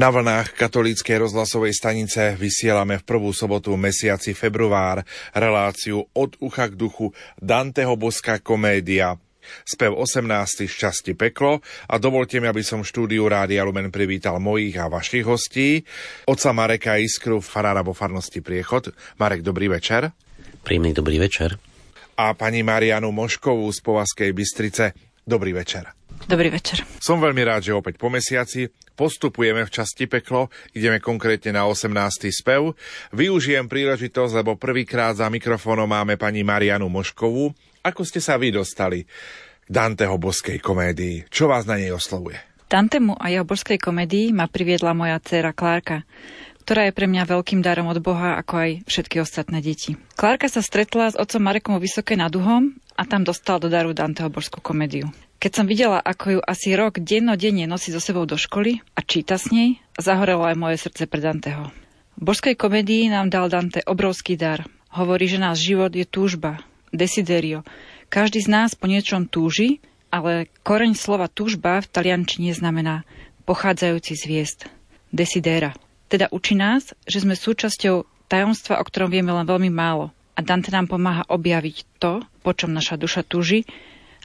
Na vlnách katolíckej rozhlasovej stanice vysielame v prvú sobotu mesiaci február reláciu od ucha k duchu Danteho boská komédia. Spev 18. šťastie peklo a dovolte mi, aby som štúdiu Rádia Lumen privítal mojich a vašich hostí. Oca Mareka Iskru, farára vo farnosti Priechod. Marek, dobrý večer. Príjemný dobrý večer. A pani Marianu Moškovú z Povaskej Bystrice. Dobrý večer. Dobrý večer. Som veľmi rád, že opäť po mesiaci postupujeme v časti peklo, ideme konkrétne na 18. spev. Využijem príležitosť, lebo prvýkrát za mikrofónom máme pani Marianu Moškovú. Ako ste sa vy dostali k Danteho boskej komédii? Čo vás na nej oslovuje? Dantemu a jeho boskej komédii ma priviedla moja dcéra Klárka, ktorá je pre mňa veľkým darom od Boha, ako aj všetky ostatné deti. Klárka sa stretla s otcom Marekom Vysoké nad Uhom a tam dostal do daru Danteho borskú komédiu. Keď som videla, ako ju asi rok dennodenne nosí so sebou do školy a číta s nej, zahorelo aj moje srdce pre Danteho. V božskej komedii nám dal Dante obrovský dar. Hovorí, že náš život je túžba, desiderio. Každý z nás po niečom túži, ale koreň slova túžba v taliančine znamená pochádzajúci z hviezd. Desidera. Teda učí nás, že sme súčasťou tajomstva, o ktorom vieme len veľmi málo. A Dante nám pomáha objaviť to, po čom naša duša túži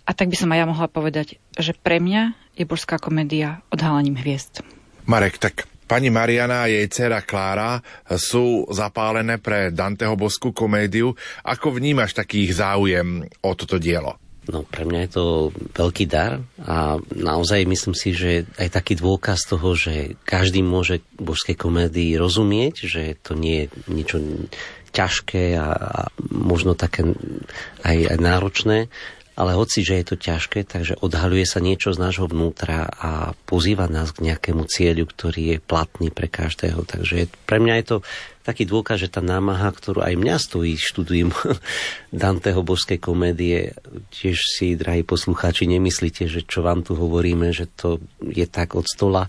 a tak by som aj ja mohla povedať, že pre mňa je božská komédia odhalením hviezd. Marek, tak Pani Mariana a jej dcera Klára sú zapálené pre Danteho boskú komédiu. Ako vnímaš takých záujem o toto dielo? No pre mňa je to veľký dar a naozaj myslím si, že aj taký dôkaz toho, že každý môže božskej komédii rozumieť, že to nie je niečo ťažké a, a možno také aj, aj náročné, ale hoci, že je to ťažké, takže odhaľuje sa niečo z nášho vnútra a pozýva nás k nejakému cieľu, ktorý je platný pre každého. Takže pre mňa je to taký dôkaz, že tá námaha, ktorú aj mňa stojí, študujem Danteho božskej komédie, tiež si, drahí poslucháči, nemyslíte, že čo vám tu hovoríme, že to je tak od stola.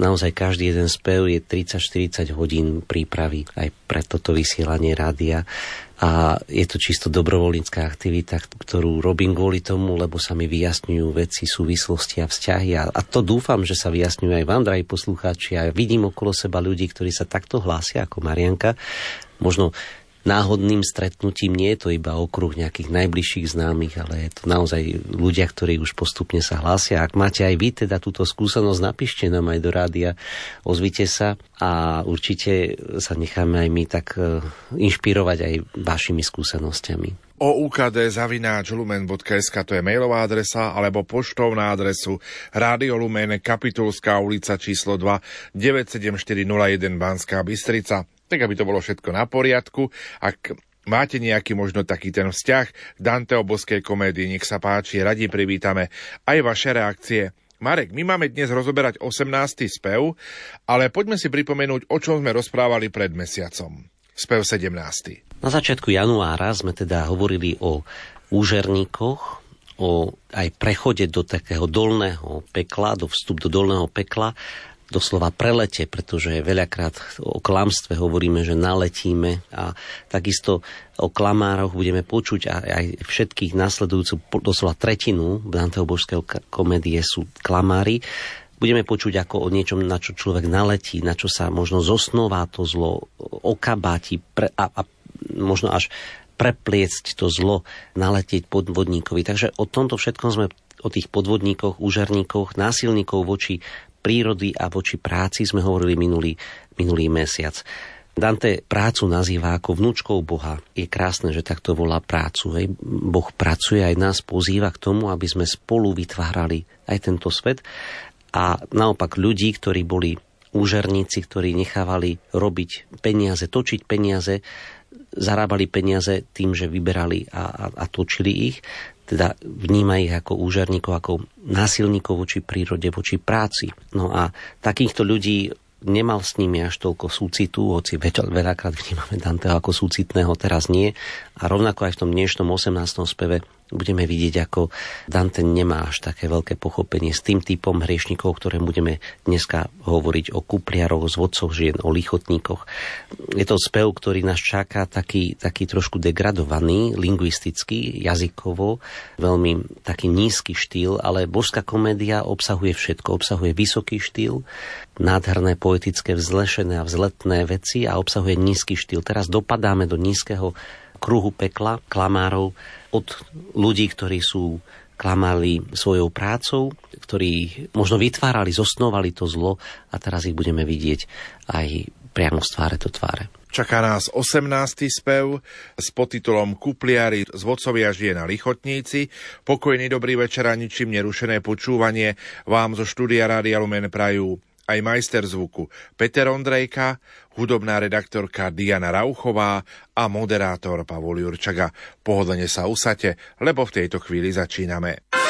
Naozaj každý jeden spev je 30-40 hodín prípravy aj pre toto vysielanie rádia a je to čisto dobrovoľnícká aktivita, ktorú robím kvôli tomu, lebo sa mi vyjasňujú veci, súvislosti a vzťahy a, a to dúfam, že sa vyjasňujú aj vám, drahí poslucháči a vidím okolo seba ľudí, ktorí sa takto hlásia ako Marianka. Možno náhodným stretnutím. Nie je to iba okruh nejakých najbližších známych, ale je to naozaj ľudia, ktorí už postupne sa hlásia. Ak máte aj vy teda túto skúsenosť, napíšte nám aj do rádia, ozvite sa a určite sa necháme aj my tak e, inšpirovať aj vašimi skúsenosťami o ukd zavináč lumen.sk to je mailová adresa alebo poštou na adresu Rádio Lumen Kapitulská ulica číslo 2 97401 Banská Bystrica tak aby to bolo všetko na poriadku. Ak máte nejaký možno taký ten vzťah k Danteho boskej komédii, nech sa páči, radi privítame aj vaše reakcie. Marek, my máme dnes rozoberať 18. spev, ale poďme si pripomenúť, o čom sme rozprávali pred mesiacom. Spev 17. Na začiatku januára sme teda hovorili o úžerníkoch, o aj prechode do takého dolného pekla, do vstup do dolného pekla doslova prelete, pretože veľakrát o klamstve hovoríme, že naletíme a takisto o klamároch budeme počuť a aj všetkých nasledujúcu doslova tretinu Danteho božského komédie sú klamári. Budeme počuť ako o niečom, na čo človek naletí, na čo sa možno zosnová to zlo, okabáti pre, a, a možno až prepliecť to zlo, naletieť podvodníkovi. Takže o tomto všetkom sme o tých podvodníkoch, úžarníkoch, násilníkov voči prírody a voči práci sme hovorili minulý, minulý mesiac. Dante prácu nazýva ako vnúčkou Boha. Je krásne, že takto volá prácu. Hej. Boh pracuje aj nás pozýva k tomu, aby sme spolu vytvárali aj tento svet. A naopak ľudí, ktorí boli úžerníci, ktorí nechávali robiť peniaze, točiť peniaze, zarábali peniaze tým, že vyberali a, a, a točili ich, teda vníma ich ako úžerníkov, ako násilníkov voči prírode, voči práci. No a takýchto ľudí nemal s nimi až toľko súcitu, hoci veľakrát vnímame Danteho ako súcitného, teraz nie. A rovnako aj v tom dnešnom 18. speve budeme vidieť, ako Dante nemá až také veľké pochopenie s tým typom hriešnikov, ktoré budeme dneska hovoriť o kupliaroch, z vodcov žien, o lichotníkoch. Je to spev, ktorý nás čaká taký, taký trošku degradovaný, lingvisticky, jazykovo, veľmi taký nízky štýl, ale božská komédia obsahuje všetko. Obsahuje vysoký štýl, nádherné poetické vzlešené a vzletné veci a obsahuje nízky štýl. Teraz dopadáme do nízkeho kruhu pekla, klamárov, od ľudí, ktorí sú klamali svojou prácou, ktorí možno vytvárali, zosnovali to zlo a teraz ich budeme vidieť aj priamo z tváre do tváre. Čaká nás 18. spev s podtitulom Kupliari z vodcovia žien a lichotníci. Pokojný dobrý večer a ničím nerušené počúvanie vám zo štúdia Rádia Lumen prajú aj majster zvuku Peter Ondrejka, hudobná redaktorka Diana Rauchová a moderátor Pavol Jurčaga. Pohodlne sa usate, lebo v tejto chvíli začíname.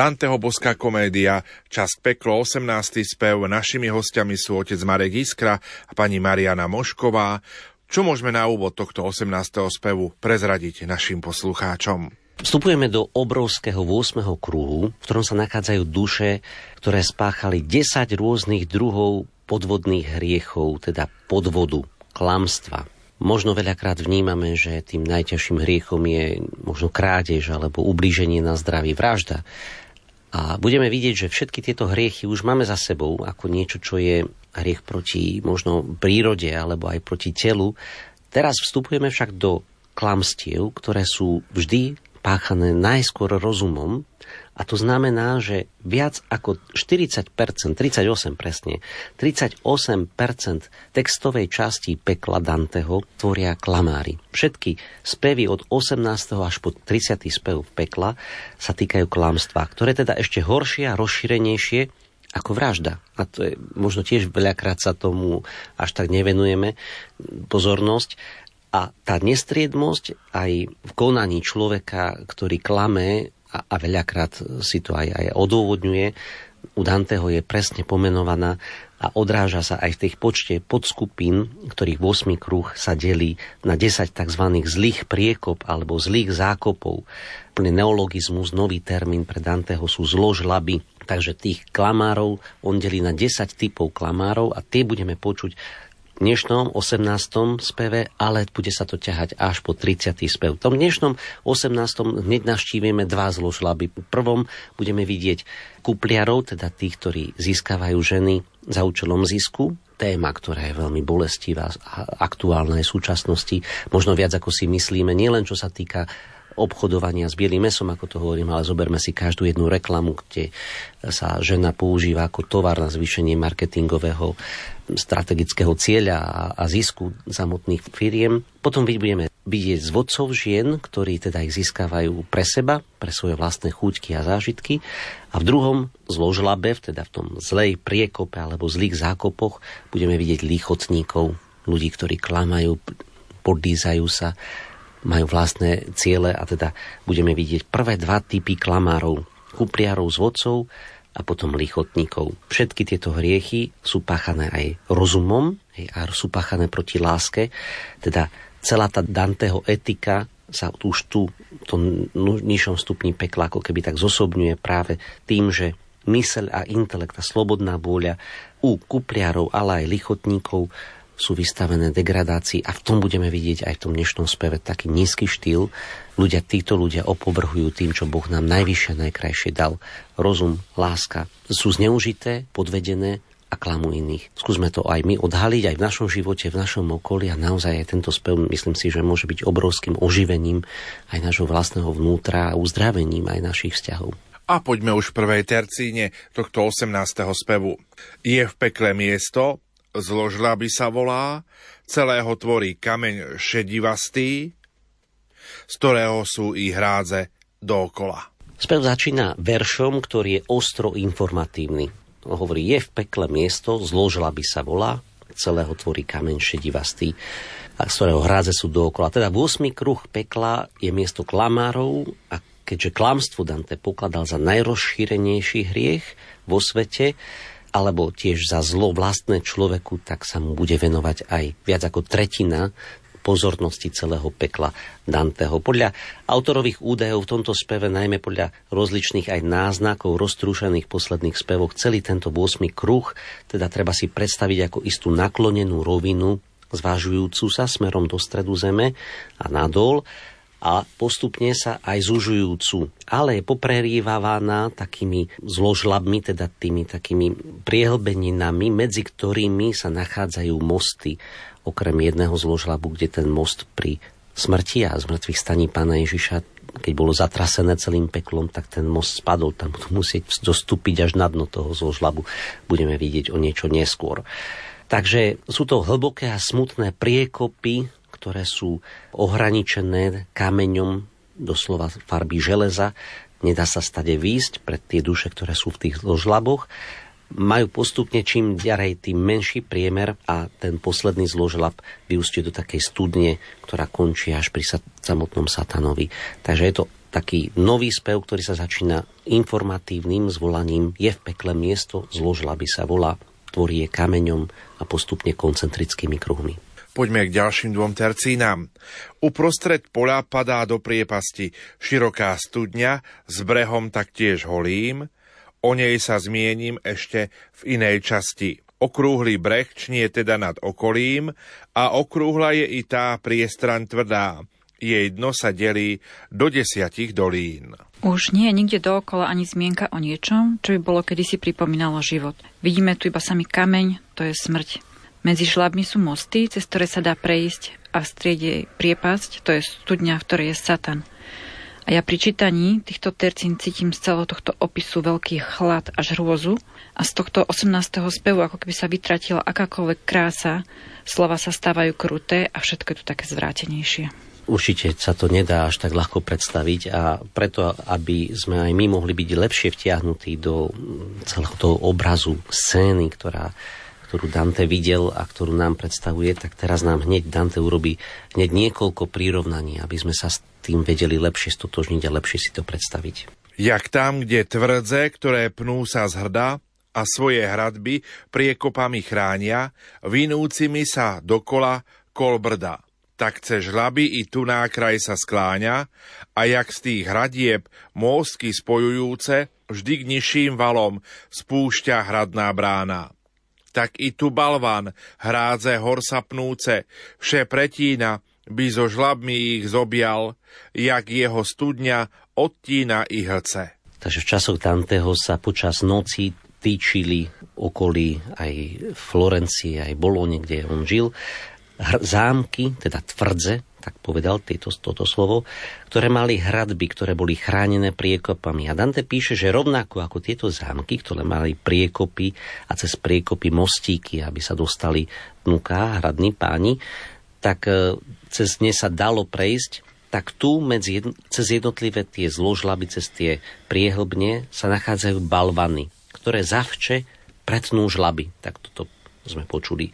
Danteho boská komédia, čas peklo 18. spev. Našimi hostiami sú otec Marek Iskra a pani Mariana Mošková. Čo môžeme na úvod tohto 18. spevu prezradiť našim poslucháčom? Vstupujeme do obrovského 8. kruhu, v ktorom sa nachádzajú duše, ktoré spáchali 10 rôznych druhov podvodných hriechov, teda podvodu, klamstva, Možno veľakrát vnímame, že tým najťažším hriechom je možno krádež alebo ublíženie na zdraví, vražda. A budeme vidieť, že všetky tieto hriechy už máme za sebou ako niečo, čo je hriech proti možno prírode alebo aj proti telu. Teraz vstupujeme však do klamstiev, ktoré sú vždy páchané najskôr rozumom a to znamená, že viac ako 40%, 38 presne, 38% textovej časti pekla Danteho tvoria klamári. Všetky spevy od 18. až po 30. spev pekla sa týkajú klamstva, ktoré teda ešte horšie a rozšírenejšie ako vražda. A to je možno tiež veľakrát sa tomu až tak nevenujeme pozornosť. A tá nestriednosť aj v konaní človeka, ktorý klame, a, a veľakrát si to aj, aj odôvodňuje, u Danteho je presne pomenovaná a odráža sa aj v tých počte podskupín, ktorých 8 kruh sa delí na 10 tzv. zlých priekop alebo zlých zákopov. Plný neologizmus, nový termín pre Danteho sú zložlaby, takže tých klamárov on delí na 10 typov klamárov a tie budeme počuť dnešnom 18. speve, ale bude sa to ťahať až po 30. spev. V tom dnešnom 18. hneď navštívime dva zložlaby. V prvom budeme vidieť kupliarov, teda tých, ktorí získavajú ženy za účelom zisku, téma, ktorá je veľmi bolestivá a aktuálna aj v súčasnosti, možno viac ako si myslíme, nielen čo sa týka obchodovania s bielým mesom, ako to hovorím, ale zoberme si každú jednu reklamu, kde sa žena používa ako tovar na zvýšenie marketingového strategického cieľa a, a zisku samotných firiem. Potom budeme vidieť z vodcov žien, ktorí teda ich získavajú pre seba, pre svoje vlastné chúťky a zážitky. A v druhom zložlabe, teda v tom zlej priekope alebo zlých zákopoch, budeme vidieť líchotníkov, ľudí, ktorí klamajú, podízajú sa, majú vlastné ciele a teda budeme vidieť prvé dva typy klamárov, kupliarov z vodcov a potom lichotníkov. Všetky tieto hriechy sú páchané aj rozumom a sú páchané proti láske. Teda celá tá Danteho etika sa už tu v tom nižšom stupni pekla ako keby tak zosobňuje práve tým, že myseľ a intelekt a slobodná vôľa u kupliarov, ale aj lichotníkov sú vystavené degradácii a v tom budeme vidieť aj v tom dnešnom speve taký nízky štýl. Ľudia, títo ľudia opovrhujú tým, čo Boh nám najvyššie, najkrajšie dal. Rozum, láska sú zneužité, podvedené a klamu iných. Skúsme to aj my odhaliť aj v našom živote, v našom okolí a naozaj aj tento spev myslím si, že môže byť obrovským oživením aj nášho vlastného vnútra a uzdravením aj našich vzťahov. A poďme už v prvej tercíne tohto 18. spevu. Je v pekle miesto, by sa volá, celého tvorí kameň šedivastý, z ktorého sú i hrádze dookola. Spev začína veršom, ktorý je ostro informatívny. Hovorí, je v pekle miesto, by sa volá, celého tvorí kameň šedivastý, a z ktorého hrádze sú dookola. Teda v 8. kruh pekla je miesto klamárov a keďže klamstvo Dante pokladal za najrozšírenejší hriech vo svete, alebo tiež za zlo vlastné človeku, tak sa mu bude venovať aj viac ako tretina pozornosti celého pekla Danteho. Podľa autorových údajov v tomto speve, najmä podľa rozličných aj náznakov roztrúšených posledných spevoch, celý tento 8. kruh, teda treba si predstaviť ako istú naklonenú rovinu, zvážujúcu sa smerom do stredu zeme a nadol a postupne sa aj zužujúcu, ale je poprerývávaná takými zložlabmi, teda tými takými priehlbeninami, medzi ktorými sa nachádzajú mosty, okrem jedného zložlabu, kde ten most pri smrti a zmrtvých staní pána Ježiša, keď bolo zatrasené celým peklom, tak ten most spadol, tam budú musieť dostúpiť až na dno toho zložlabu. Budeme vidieť o niečo neskôr. Takže sú to hlboké a smutné priekopy ktoré sú ohraničené kameňom, doslova farby železa. Nedá sa stade výjsť pred tie duše, ktoré sú v tých zložlaboch. Majú postupne čím ďarej tým menší priemer a ten posledný zložlab vyústie do takej studne, ktorá končí až pri samotnom satanovi. Takže je to taký nový spev, ktorý sa začína informatívnym zvolaním Je v pekle miesto, zložila by sa volá, tvorí je kameňom a postupne koncentrickými kruhmi. Poďme k ďalším dvom tercínám. Uprostred poľa padá do priepasti široká studňa s brehom taktiež holým. O nej sa zmienim ešte v inej časti. Okrúhly breh čnie teda nad okolím a okrúhla je i tá priestraň tvrdá. Jej dno sa delí do desiatich dolín. Už nie je nikde dookola ani zmienka o niečom, čo by bolo kedysi pripomínalo život. Vidíme tu iba samý kameň, to je smrť. Medzi žlabmi sú mosty, cez ktoré sa dá prejsť a v striede priepasť, to je studňa, v ktorej je Satan. A ja pri čítaní týchto tercín cítim z celého tohto opisu veľký chlad až hrôzu a z tohto 18. spevu ako keby sa vytratila akákoľvek krása, slova sa stávajú kruté a všetko je tu také zvrátenejšie. Určite sa to nedá až tak ľahko predstaviť a preto, aby sme aj my mohli byť lepšie vtiahnutí do celého toho obrazu, scény, ktorá ktorú Dante videl a ktorú nám predstavuje, tak teraz nám hneď Dante urobí hneď niekoľko prirovnaní, aby sme sa s tým vedeli lepšie stotožniť a lepšie si to predstaviť. Jak tam, kde tvrdze, ktoré pnú sa z hrda a svoje hradby priekopami chránia, vinúcimi sa dokola kolbrda. Tak cez žlaby i tu nákraj sa skláňa a jak z tých hradieb móstky spojujúce vždy k nižším valom spúšťa hradná brána tak i tu balvan, hrádze hor sapnúce, vše pretína, by so žlabmi ich zobial, jak jeho studňa odtína i hlce. Takže v časoch Danteho sa počas noci týčili okolí aj Florencie, aj Bolone, kde on žil, zámky, teda tvrdze, tak povedal tieto, toto slovo, ktoré mali hradby, ktoré boli chránené priekopami. A Dante píše, že rovnako ako tieto zámky, ktoré mali priekopy a cez priekopy mostíky, aby sa dostali vnúka, hradní páni, tak e, cez ne sa dalo prejsť, tak tu medzi, cez jednotlivé tie zložlaby, cez tie priehlbne sa nachádzajú balvany, ktoré zavče pretnú žlaby. Tak toto sme počuli.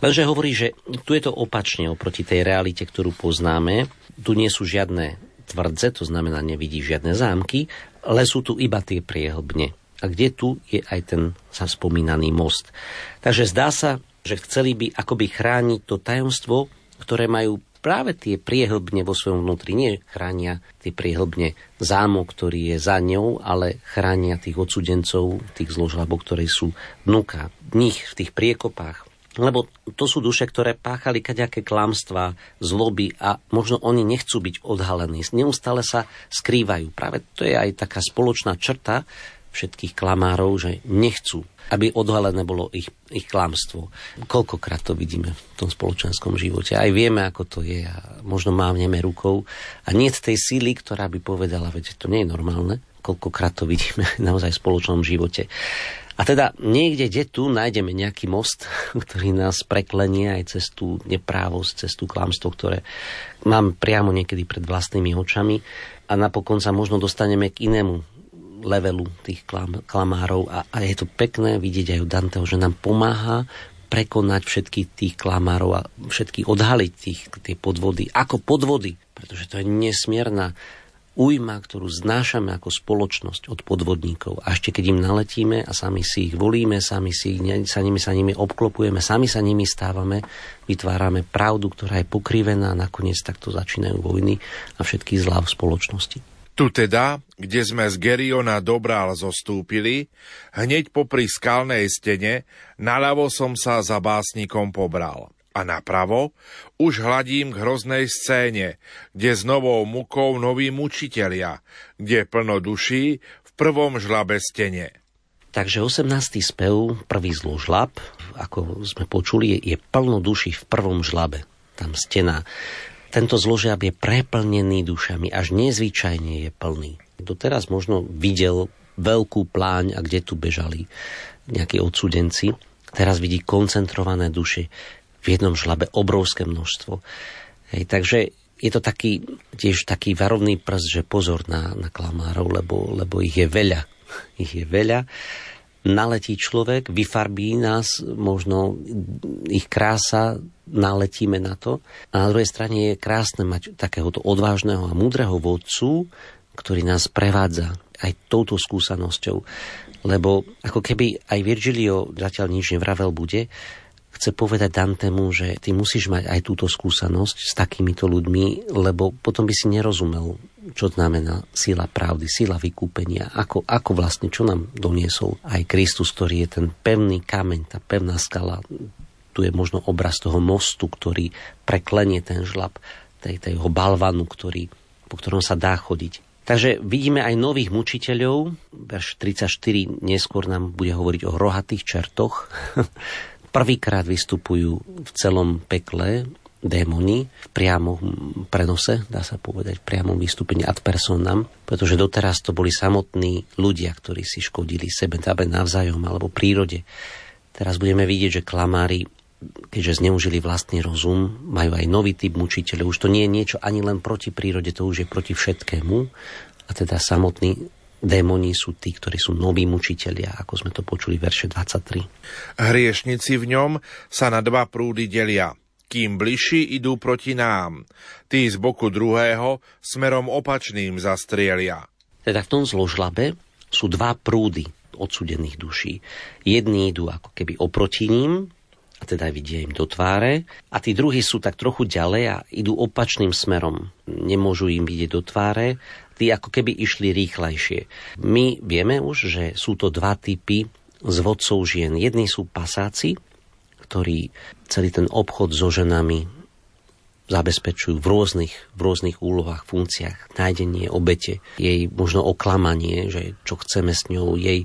Lenže hovorí, že tu je to opačne oproti tej realite, ktorú poznáme. Tu nie sú žiadne tvrdze, to znamená nevidí žiadne zámky, ale sú tu iba tie priehlbne. A kde tu je aj ten sa spomínaný most. Takže zdá sa, že chceli by akoby chrániť to tajomstvo, ktoré majú práve tie priehlbne vo svojom vnútri. Nie chránia tie priehlbne zámok, ktorý je za ňou, ale chránia tých odsudencov, tých zložlabov, ktoré sú vnúka. Nich v tých priekopách, lebo to sú duše, ktoré páchali kaďaké klamstvá, zloby a možno oni nechcú byť odhalení. Neustále sa skrývajú. Práve to je aj taká spoločná črta všetkých klamárov, že nechcú aby odhalené bolo ich, ich klamstvo. Koľkokrát to vidíme v tom spoločenskom živote. Aj vieme, ako to je a možno mávneme rukou. A nie tej síly, ktorá by povedala, veď to nie je normálne. Koľkokrát to vidíme naozaj v spoločnom živote. A teda niekde, kde tu nájdeme nejaký most, ktorý nás preklenie aj cez tú neprávosť, cez tú klamstvo, ktoré mám priamo niekedy pred vlastnými očami a napokon sa možno dostaneme k inému levelu tých klam, klamárov a, a je to pekné vidieť aj u Danteho, že nám pomáha prekonať všetkých tých klamárov a všetky odhaliť tých, tie podvody ako podvody, pretože to je nesmierna újma, ktorú znášame ako spoločnosť od podvodníkov. A ešte keď im naletíme a sami si ich volíme, sami si ich, sa nimi, sa nimi obklopujeme, sami sa nimi stávame, vytvárame pravdu, ktorá je pokrivená a nakoniec takto začínajú vojny a všetky zlá v spoločnosti. Tu teda, kde sme z Geriona Dobrál zostúpili, hneď popri skalnej stene, naľavo som sa za básnikom pobral. A napravo už hladím k hroznej scéne, kde s novou mukou noví mučitelia, kde plno duší v prvom žlabe stene. Takže 18. spev, prvý zložlab, ako sme počuli, je plno duší v prvom žlabe. Tam stena tento zložiab je preplnený dušami, až nezvyčajne je plný. Doteraz možno videl veľkú pláň a kde tu bežali nejakí odsudenci. Teraz vidí koncentrované duše v jednom žlabe obrovské množstvo. Hej, takže je to taký, tiež taký varovný prst, že pozor na, na klamárov, lebo, lebo ich je veľa. Ich je veľa naletí človek, vyfarbí nás, možno ich krása, naletíme na to. A na druhej strane je krásne mať takéhoto odvážneho a múdreho vodcu, ktorý nás prevádza aj touto skúsenosťou. Lebo ako keby aj Virgilio zatiaľ nič nevravel bude, chce povedať Dantemu, že ty musíš mať aj túto skúsenosť s takýmito ľuďmi, lebo potom by si nerozumel, čo znamená sila pravdy, sila vykúpenia, ako, ako vlastne, čo nám doniesol aj Kristus, ktorý je ten pevný kameň, tá pevná skala. Tu je možno obraz toho mostu, ktorý preklenie ten žlab, tej, tej balvanu, ktorý, po ktorom sa dá chodiť. Takže vidíme aj nových mučiteľov. Verš 34 neskôr nám bude hovoriť o rohatých čertoch. prvýkrát vystupujú v celom pekle démoni v priamom prenose, dá sa povedať, v priamom vystúpení ad personam, pretože doteraz to boli samotní ľudia, ktorí si škodili sebe, sebe navzájom alebo prírode. Teraz budeme vidieť, že klamári, keďže zneužili vlastný rozum, majú aj nový typ mučiteľov. Už to nie je niečo ani len proti prírode, to už je proti všetkému. A teda samotní Démoni sú tí, ktorí sú noví mučitelia, ako sme to počuli v verše 23. Hriešnici v ňom sa na dva prúdy delia. Kým bližší idú proti nám, tí z boku druhého smerom opačným zastrielia. Teda v tom zložlabe sú dva prúdy odsudených duší. Jedni idú ako keby oproti ním, a teda vidia im do tváre, a tí druhí sú tak trochu ďalej a idú opačným smerom. Nemôžu im vidieť do tváre tí ako keby išli rýchlejšie. My vieme už, že sú to dva typy zvodcov žien. Jedni sú pasáci, ktorí celý ten obchod so ženami zabezpečujú v rôznych, v rôznych úlohách, funkciách, nájdenie obete, jej možno oklamanie, že čo chceme s ňou, jej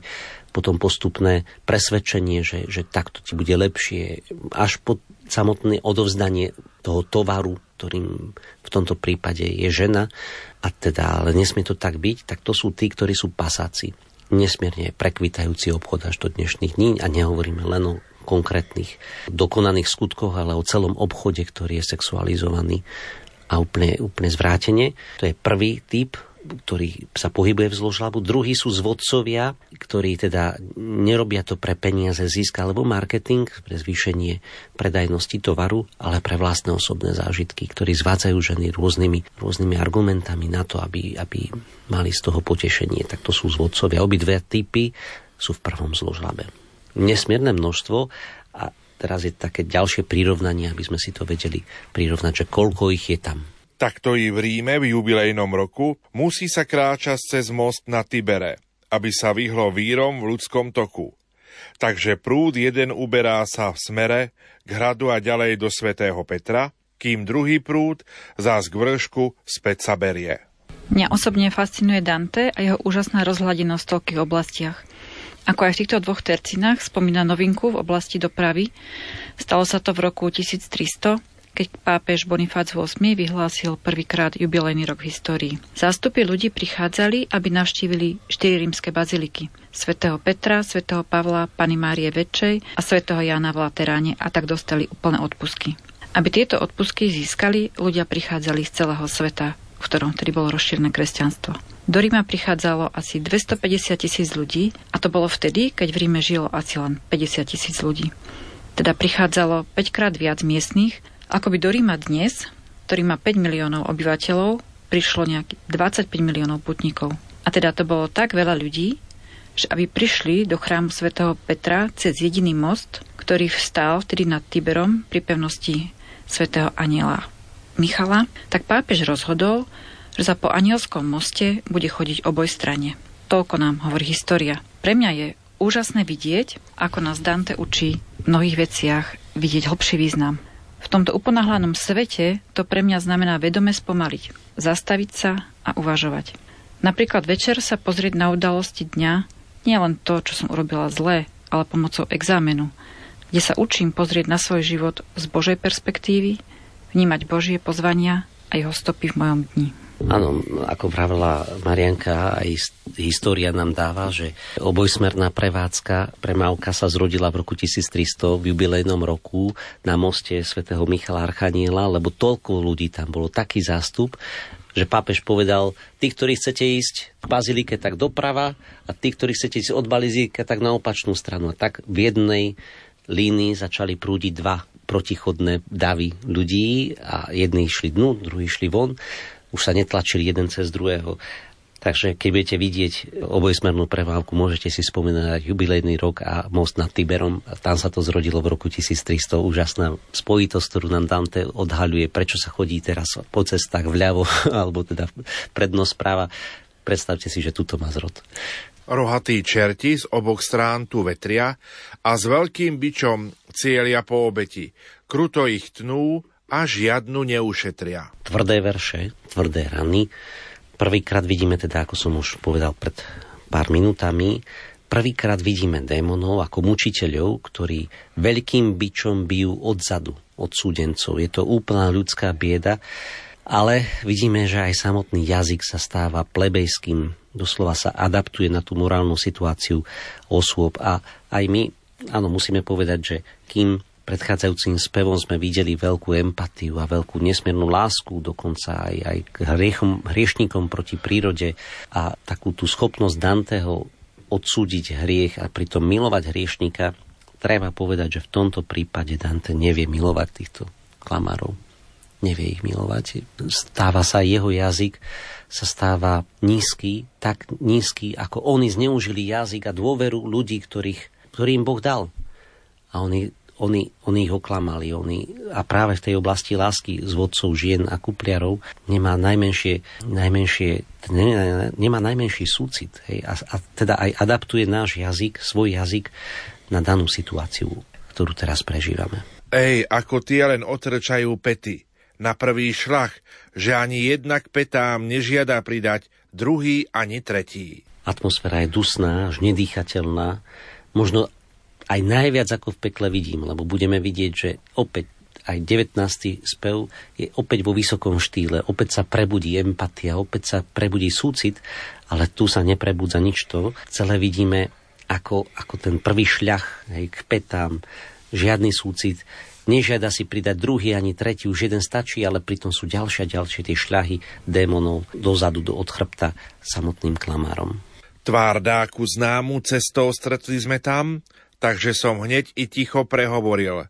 potom postupné presvedčenie, že, že takto ti bude lepšie, až po samotné odovzdanie toho tovaru, ktorým v tomto prípade je žena, a teda, ale nesmie to tak byť, tak to sú tí, ktorí sú pasáci. Nesmierne prekvitajúci obchod až do dnešných dní a nehovoríme len o konkrétnych dokonaných skutkoch, ale o celom obchode, ktorý je sexualizovaný a úplne, úplne zvrátenie. To je prvý typ ktorý sa pohybuje v zložlabu. Druhí sú zvodcovia, ktorí teda nerobia to pre peniaze, zisk alebo marketing, pre zvýšenie predajnosti tovaru, ale pre vlastné osobné zážitky, ktorí zvádzajú ženy rôznymi, rôznymi argumentami na to, aby, aby mali z toho potešenie. Tak to sú zvodcovia. Obidve typy sú v prvom zložlabe. Nesmierne množstvo a teraz je také ďalšie prirovnanie, aby sme si to vedeli prirovnať, že koľko ich je tam Takto i v Ríme v jubilejnom roku musí sa kráčať cez most na Tibere, aby sa vyhlo vírom v ľudskom toku. Takže prúd jeden uberá sa v smere k hradu a ďalej do svätého Petra, kým druhý prúd zás k vršku späť sa berie. Mňa osobne fascinuje Dante a jeho úžasná rozhľadenosť v toľkých oblastiach. Ako aj v týchto dvoch tercinách spomína novinku v oblasti dopravy. Stalo sa to v roku 1300, keď pápež Bonifác VIII vyhlásil prvýkrát jubilejný rok v histórii. Zástupy ľudí prichádzali, aby navštívili štyri rímske baziliky. svätého Petra, svätého Pavla, Pany Márie Väčšej a svätého Jána v Lateráne a tak dostali úplné odpusky. Aby tieto odpusky získali, ľudia prichádzali z celého sveta, v ktorom tedy bolo rozšírené kresťanstvo. Do Ríma prichádzalo asi 250 tisíc ľudí a to bolo vtedy, keď v Ríme žilo asi len 50 tisíc ľudí. Teda prichádzalo 5 krát viac miestných ako by do Ríma dnes, ktorý má 5 miliónov obyvateľov, prišlo nejakých 25 miliónov putníkov. A teda to bolo tak veľa ľudí, že aby prišli do chrámu svätého Petra cez jediný most, ktorý vstal vtedy nad Tiberom pri pevnosti svätého aniela Michala, tak pápež rozhodol, že sa po anielskom moste bude chodiť oboj strane. Toľko nám hovorí história. Pre mňa je úžasné vidieť, ako nás Dante učí v mnohých veciach vidieť hlbší význam. V tomto uponáhlanom svete to pre mňa znamená vedome spomaliť, zastaviť sa a uvažovať. Napríklad večer sa pozrieť na udalosti dňa, nie len to, čo som urobila zlé, ale pomocou exámenu, kde sa učím pozrieť na svoj život z Božej perspektívy, vnímať Božie pozvania a jeho stopy v mojom dni. Áno, ako vravela Marianka, aj história nám dáva, že obojsmerná prevádzka premávka sa zrodila v roku 1300 v jubilejnom roku na moste svätého Michala Archaniela, lebo toľko ľudí tam bolo, taký zástup, že pápež povedal, tí, ktorí chcete ísť k bazilike, tak doprava a tí, ktorí chcete ísť od bazilike, tak na opačnú stranu. A tak v jednej línii začali prúdiť dva protichodné davy ľudí a jedni išli dnu, druhí išli von už sa netlačili jeden cez druhého. Takže keď budete vidieť obojsmernú premávku, môžete si spomínať jubilejný rok a most nad Tiberom. Tam sa to zrodilo v roku 1300. Úžasná spojitosť, ktorú nám Dante odhaľuje, prečo sa chodí teraz po cestách vľavo, alebo teda prednosť práva. Predstavte si, že tuto má zrod. Rohatí čerti z oboch strán tu vetria a s veľkým bičom cieľia po obeti. Kruto ich tnú a žiadnu neušetria. Tvrdé verše, tvrdé rany, Prvýkrát vidíme teda, ako som už povedal pred pár minútami, prvýkrát vidíme démonov ako mučiteľov, ktorí veľkým bičom bijú odzadu, od súdencov. Je to úplná ľudská bieda, ale vidíme, že aj samotný jazyk sa stáva plebejským, doslova sa adaptuje na tú morálnu situáciu osôb a aj my, áno, musíme povedať, že kým predchádzajúcim spevom sme videli veľkú empatiu a veľkú nesmiernu lásku, dokonca aj, aj k hriechom, hriešnikom proti prírode a takú tú schopnosť Danteho odsúdiť hriech a pritom milovať hriešnika, treba povedať, že v tomto prípade Dante nevie milovať týchto klamárov. Nevie ich milovať. Stáva sa jeho jazyk, sa stáva nízky, tak nízky, ako oni zneužili jazyk a dôveru ľudí, ktorých, ktorým Boh dal. A oni oni, oni ich oklamali. Oni, a práve v tej oblasti lásky s vodcov žien a kupliarov nemá najmenšie, najmenšie nemá, nemá najmenší súcit. Hej, a, a teda aj adaptuje náš jazyk, svoj jazyk na danú situáciu, ktorú teraz prežívame. Ej, ako tie len otrčajú pety. Na prvý šlach, že ani jednak petám nežiada pridať, druhý ani tretí. Atmosféra je dusná, až nedýchateľná. Možno aj najviac ako v pekle vidím, lebo budeme vidieť, že opäť aj 19. spev je opäť vo vysokom štýle, opäť sa prebudí empatia, opäť sa prebudí súcit, ale tu sa neprebudza nič to. Celé vidíme ako, ako ten prvý šľach hej, k petám, žiadny súcit, nežiada si pridať druhý ani tretí, už jeden stačí, ale pritom sú ďalšie a ďalšie tie šľahy démonov dozadu, do odchrbta samotným klamárom. Tvár dáku známu cestou stretli sme tam, takže som hneď i ticho prehovoril.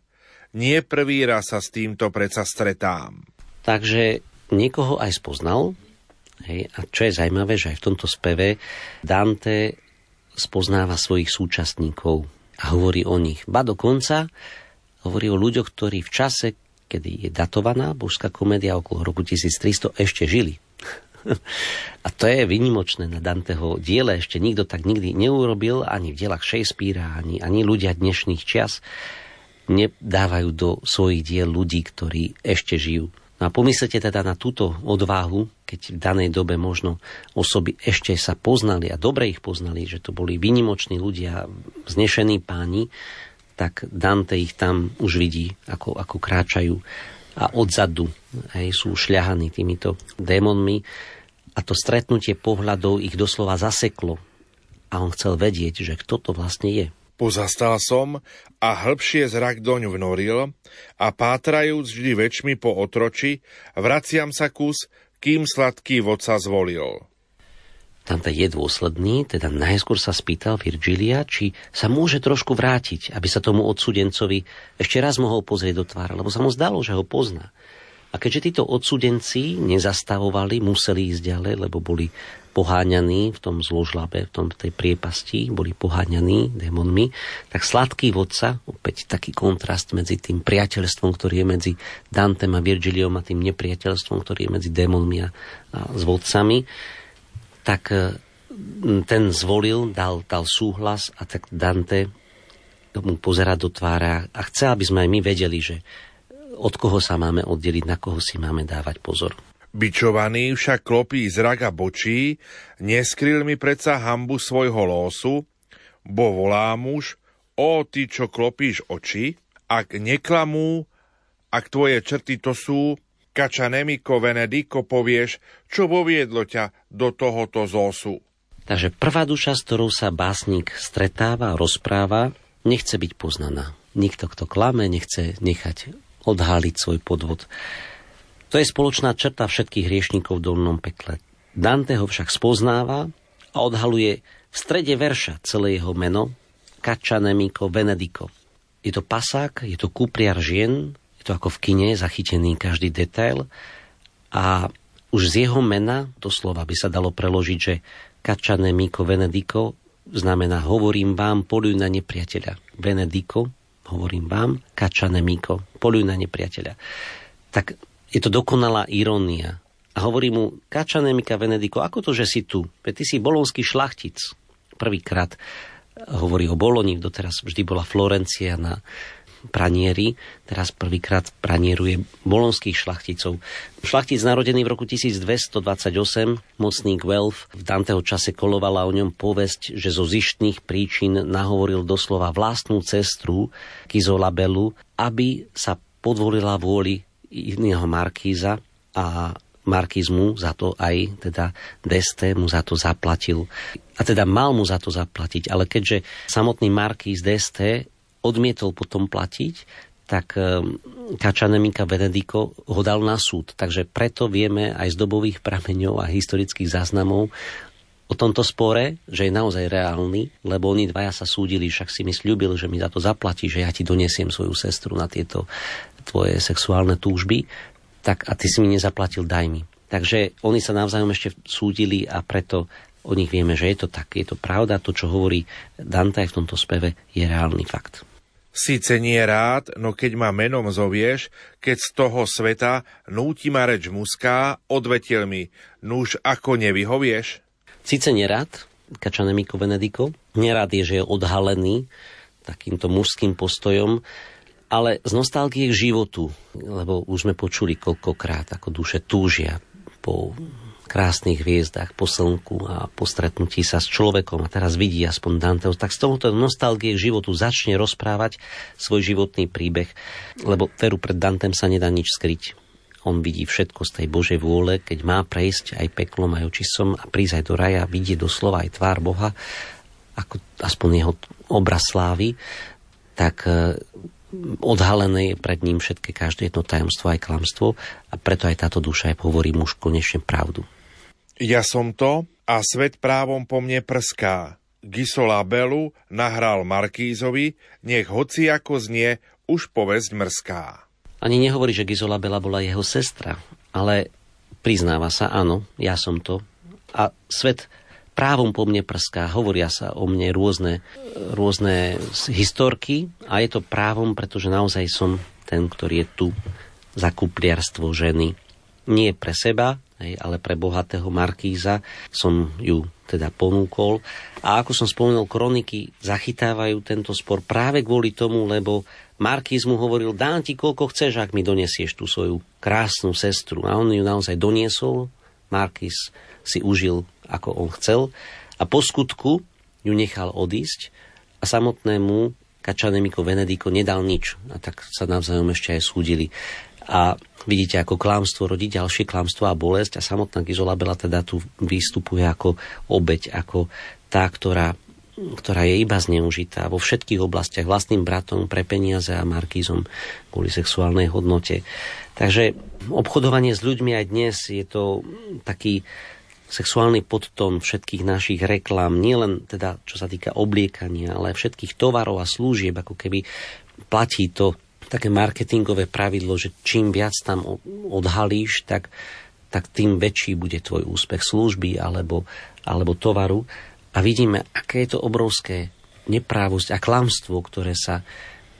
Nie prvý raz sa s týmto predsa stretám. Takže niekoho aj spoznal. Hej, a čo je zaujímavé, že aj v tomto speve Dante spoznáva svojich súčasníkov a hovorí o nich. Ba dokonca hovorí o ľuďoch, ktorí v čase, kedy je datovaná božská komédia okolo roku 1300, ešte žili. A to je vynimočné na Danteho diele. Ešte nikto tak nikdy neurobil, ani v dielach Shakespearea, ani, ani ľudia dnešných čias nedávajú do svojich diel ľudí, ktorí ešte žijú. No a pomyslete teda na túto odvahu, keď v danej dobe možno osoby ešte sa poznali a dobre ich poznali, že to boli vynimoční ľudia, znešení páni, tak Dante ich tam už vidí, ako, ako kráčajú a odzadu hej, sú šľahaní týmito démonmi a to stretnutie pohľadov ich doslova zaseklo a on chcel vedieť, že kto to vlastne je. Pozastal som a hĺbšie zrak doň vnoril a pátrajúc vždy väčšmi po otroči, vraciam sa kus, kým sladký vodca zvolil. Tamto je dôsledný, teda najskôr sa spýtal Virgilia, či sa môže trošku vrátiť, aby sa tomu odsudencovi ešte raz mohol pozrieť do tvára, lebo sa mu zdalo, že ho pozná. A keďže títo odsudenci nezastavovali, museli ísť ďalej, lebo boli poháňaní v tom zložlabe, v tom tej priepasti, boli poháňaní démonmi, tak sladký vodca, opäť taký kontrast medzi tým priateľstvom, ktorý je medzi Dantem a Virgiliom a tým nepriateľstvom, ktorý je medzi démonmi a, a s vodcami, tak e, ten zvolil, dal, dal súhlas a tak Dante mu pozera do tvára a chce, aby sme aj my vedeli, že od koho sa máme oddeliť, na koho si máme dávať pozor. Bičovaný však klopí zrak a bočí, neskryl mi predsa hambu svojho losu, bo volá muž, o ty, čo klopíš oči, ak neklamú, ak tvoje črty to sú, Kača Nemiko Venediko povieš, čo voviedlo ťa do tohoto zosu. Takže prvá duša, s ktorou sa básnik stretáva rozpráva, nechce byť poznaná. Nikto, kto klame, nechce nechať odháliť svoj podvod. To je spoločná črta všetkých hriešnikov v dolnom pekle. Dante ho však spoznáva a odhaluje v strede verša celé jeho meno Kačanemiko Venediko. Je to pasák, je to kúpriar žien, to ako v kine, zachytený každý detail. A už z jeho mena, doslova by sa dalo preložiť, že Kačane Miko Venediko znamená hovorím vám, poluj na nepriateľa. Venediko, hovorím vám, Kačane Miko, poluj na nepriateľa. Tak je to dokonalá irónia. A hovorí mu, Kačane Mika Venediko, ako to, že si tu? Veď ty si bolonský šlachtic. Prvýkrát hovorí o Boloni, doteraz vždy bola Florencia na pranieri, teraz prvýkrát pranieruje bolonských šlachticov. Šlachtic narodený v roku 1228, mocný Guelph, v Danteho čase kolovala o ňom povesť, že zo zištných príčin nahovoril doslova vlastnú cestru Kizolabelu, aby sa podvolila vôli iného markíza a markizmu za to aj teda Deste mu za to zaplatil. A teda mal mu za to zaplatiť, ale keďže samotný markíz Deste odmietol potom platiť, tak eh, Kačanemika Benediko ho dal na súd. Takže preto vieme aj z dobových prameňov a historických záznamov o tomto spore, že je naozaj reálny, lebo oni dvaja sa súdili, však si mi slúbil, že mi za to zaplatí, že ja ti donesiem svoju sestru na tieto tvoje sexuálne túžby, tak a ty si mi nezaplatil, daj mi. Takže oni sa navzájom ešte súdili a preto o nich vieme, že je to tak, je to pravda, to, čo hovorí Dante v tomto speve, je reálny fakt. Sice nie rád, no keď ma menom zovieš, keď z toho sveta núti ma reč muská, odvetil mi, nuž ako nevyhovieš? Sice nerád, Kačanemiko Venediko, nerád je, že je odhalený takýmto mužským postojom, ale z nostalgie k životu, lebo už sme počuli koľkokrát, ako duše túžia po krásnych hviezdach, po slnku a po stretnutí sa s človekom a teraz vidí aspoň Danteho, tak z tohoto nostalgie životu začne rozprávať svoj životný príbeh, lebo veru pred Dantem sa nedá nič skryť. On vidí všetko z tej Božej vôle, keď má prejsť aj peklom, aj očisom a prísť aj do raja, vidie doslova aj tvár Boha, ako aspoň jeho obraz slávy, tak e, odhalené je pred ním všetké každé jedno tajomstvo aj klamstvo a preto aj táto duša aj hovorí muž konečne pravdu. Ja som to a svet právom po mne prská. Gisola Belu nahral Markízovi, nech hoci ako znie, už povesť mrská. Ani nehovorí, že Gizola Bela bola jeho sestra, ale priznáva sa, áno, ja som to. A svet právom po mne prská, hovoria sa o mne rôzne, rôzne historky a je to právom, pretože naozaj som ten, ktorý je tu za kupliarstvo ženy. Nie pre seba, hej, ale pre bohatého markíza som ju teda ponúkol. A ako som spomenul, kroniky zachytávajú tento spor práve kvôli tomu, lebo Markíz mu hovoril, dám ti koľko chceš, ak mi donesieš tú svoju krásnu sestru. A on ju naozaj doniesol. Markíz si užil, ako on chcel. A po skutku ju nechal odísť a samotnému Kačanemiko Venediko nedal nič. A tak sa navzájom ešte aj súdili. A vidíte, ako klamstvo rodí ďalšie klamstvo a bolesť a samotná Gizolabela teda tu vystupuje ako obeď, ako tá, ktorá ktorá je iba zneužitá vo všetkých oblastiach vlastným bratom pre peniaze a markízom kvôli sexuálnej hodnote. Takže obchodovanie s ľuďmi aj dnes je to taký sexuálny podtón všetkých našich reklám, nielen teda čo sa týka obliekania, ale všetkých tovarov a služieb, ako keby platí to také marketingové pravidlo, že čím viac tam odhalíš, tak, tak tým väčší bude tvoj úspech služby alebo, alebo tovaru. A vidíme, aké je to obrovské neprávosť a klamstvo, ktoré sa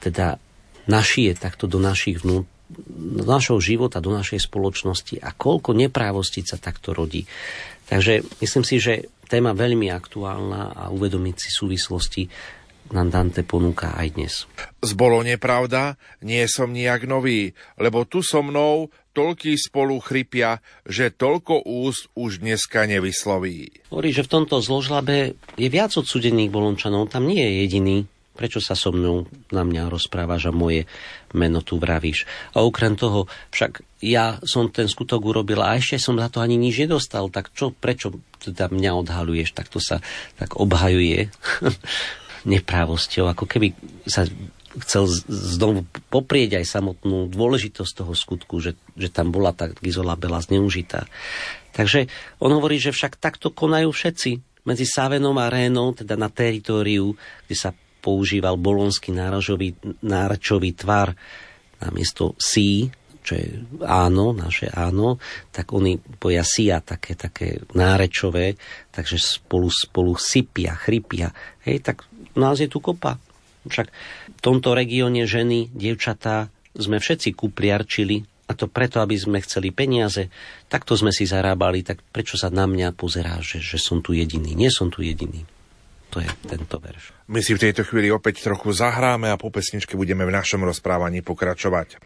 teda našije takto do našich vnút, do našho života, do našej spoločnosti a koľko neprávostí sa takto rodí. Takže myslím si, že téma veľmi aktuálna a uvedomiť si súvislosti nám Dante ponúka aj dnes. Zbolo nepravda, nie som nijak nový, lebo tu so mnou toľký spolu chrypia, že toľko úst už dneska nevysloví. Hovorí, že v tomto zložlabe je viac odsudených bolončanov, tam nie je jediný. Prečo sa so mnou na mňa rozprávaš a moje meno tu vravíš? A okrem toho, však ja som ten skutok urobil a ešte som za to ani nič nedostal, tak čo, prečo teda mňa odhaluješ? Tak to sa tak obhajuje. neprávosťou, ako keby sa chcel znovu poprieť aj samotnú dôležitosť toho skutku, že, že tam bola tá Gizola Bela zneužitá. Takže on hovorí, že však takto konajú všetci medzi Savenom a Rénou, teda na teritóriu, kde sa používal bolonský náračový, náračový tvar namiesto sí, čo je áno, naše áno, tak oni poja sia také, také nárečové, takže spolu, spolu sypia, chrypia. Hej, tak nás je tu kopa. Však v tomto regióne ženy, dievčatá, sme všetci kupliarčili, a to preto, aby sme chceli peniaze. Takto sme si zarábali, tak prečo sa na mňa pozerá, že, že som tu jediný? Nie som tu jediný. To je tento verš. My si v tejto chvíli opäť trochu zahráme a po pesničke budeme v našom rozprávaní pokračovať.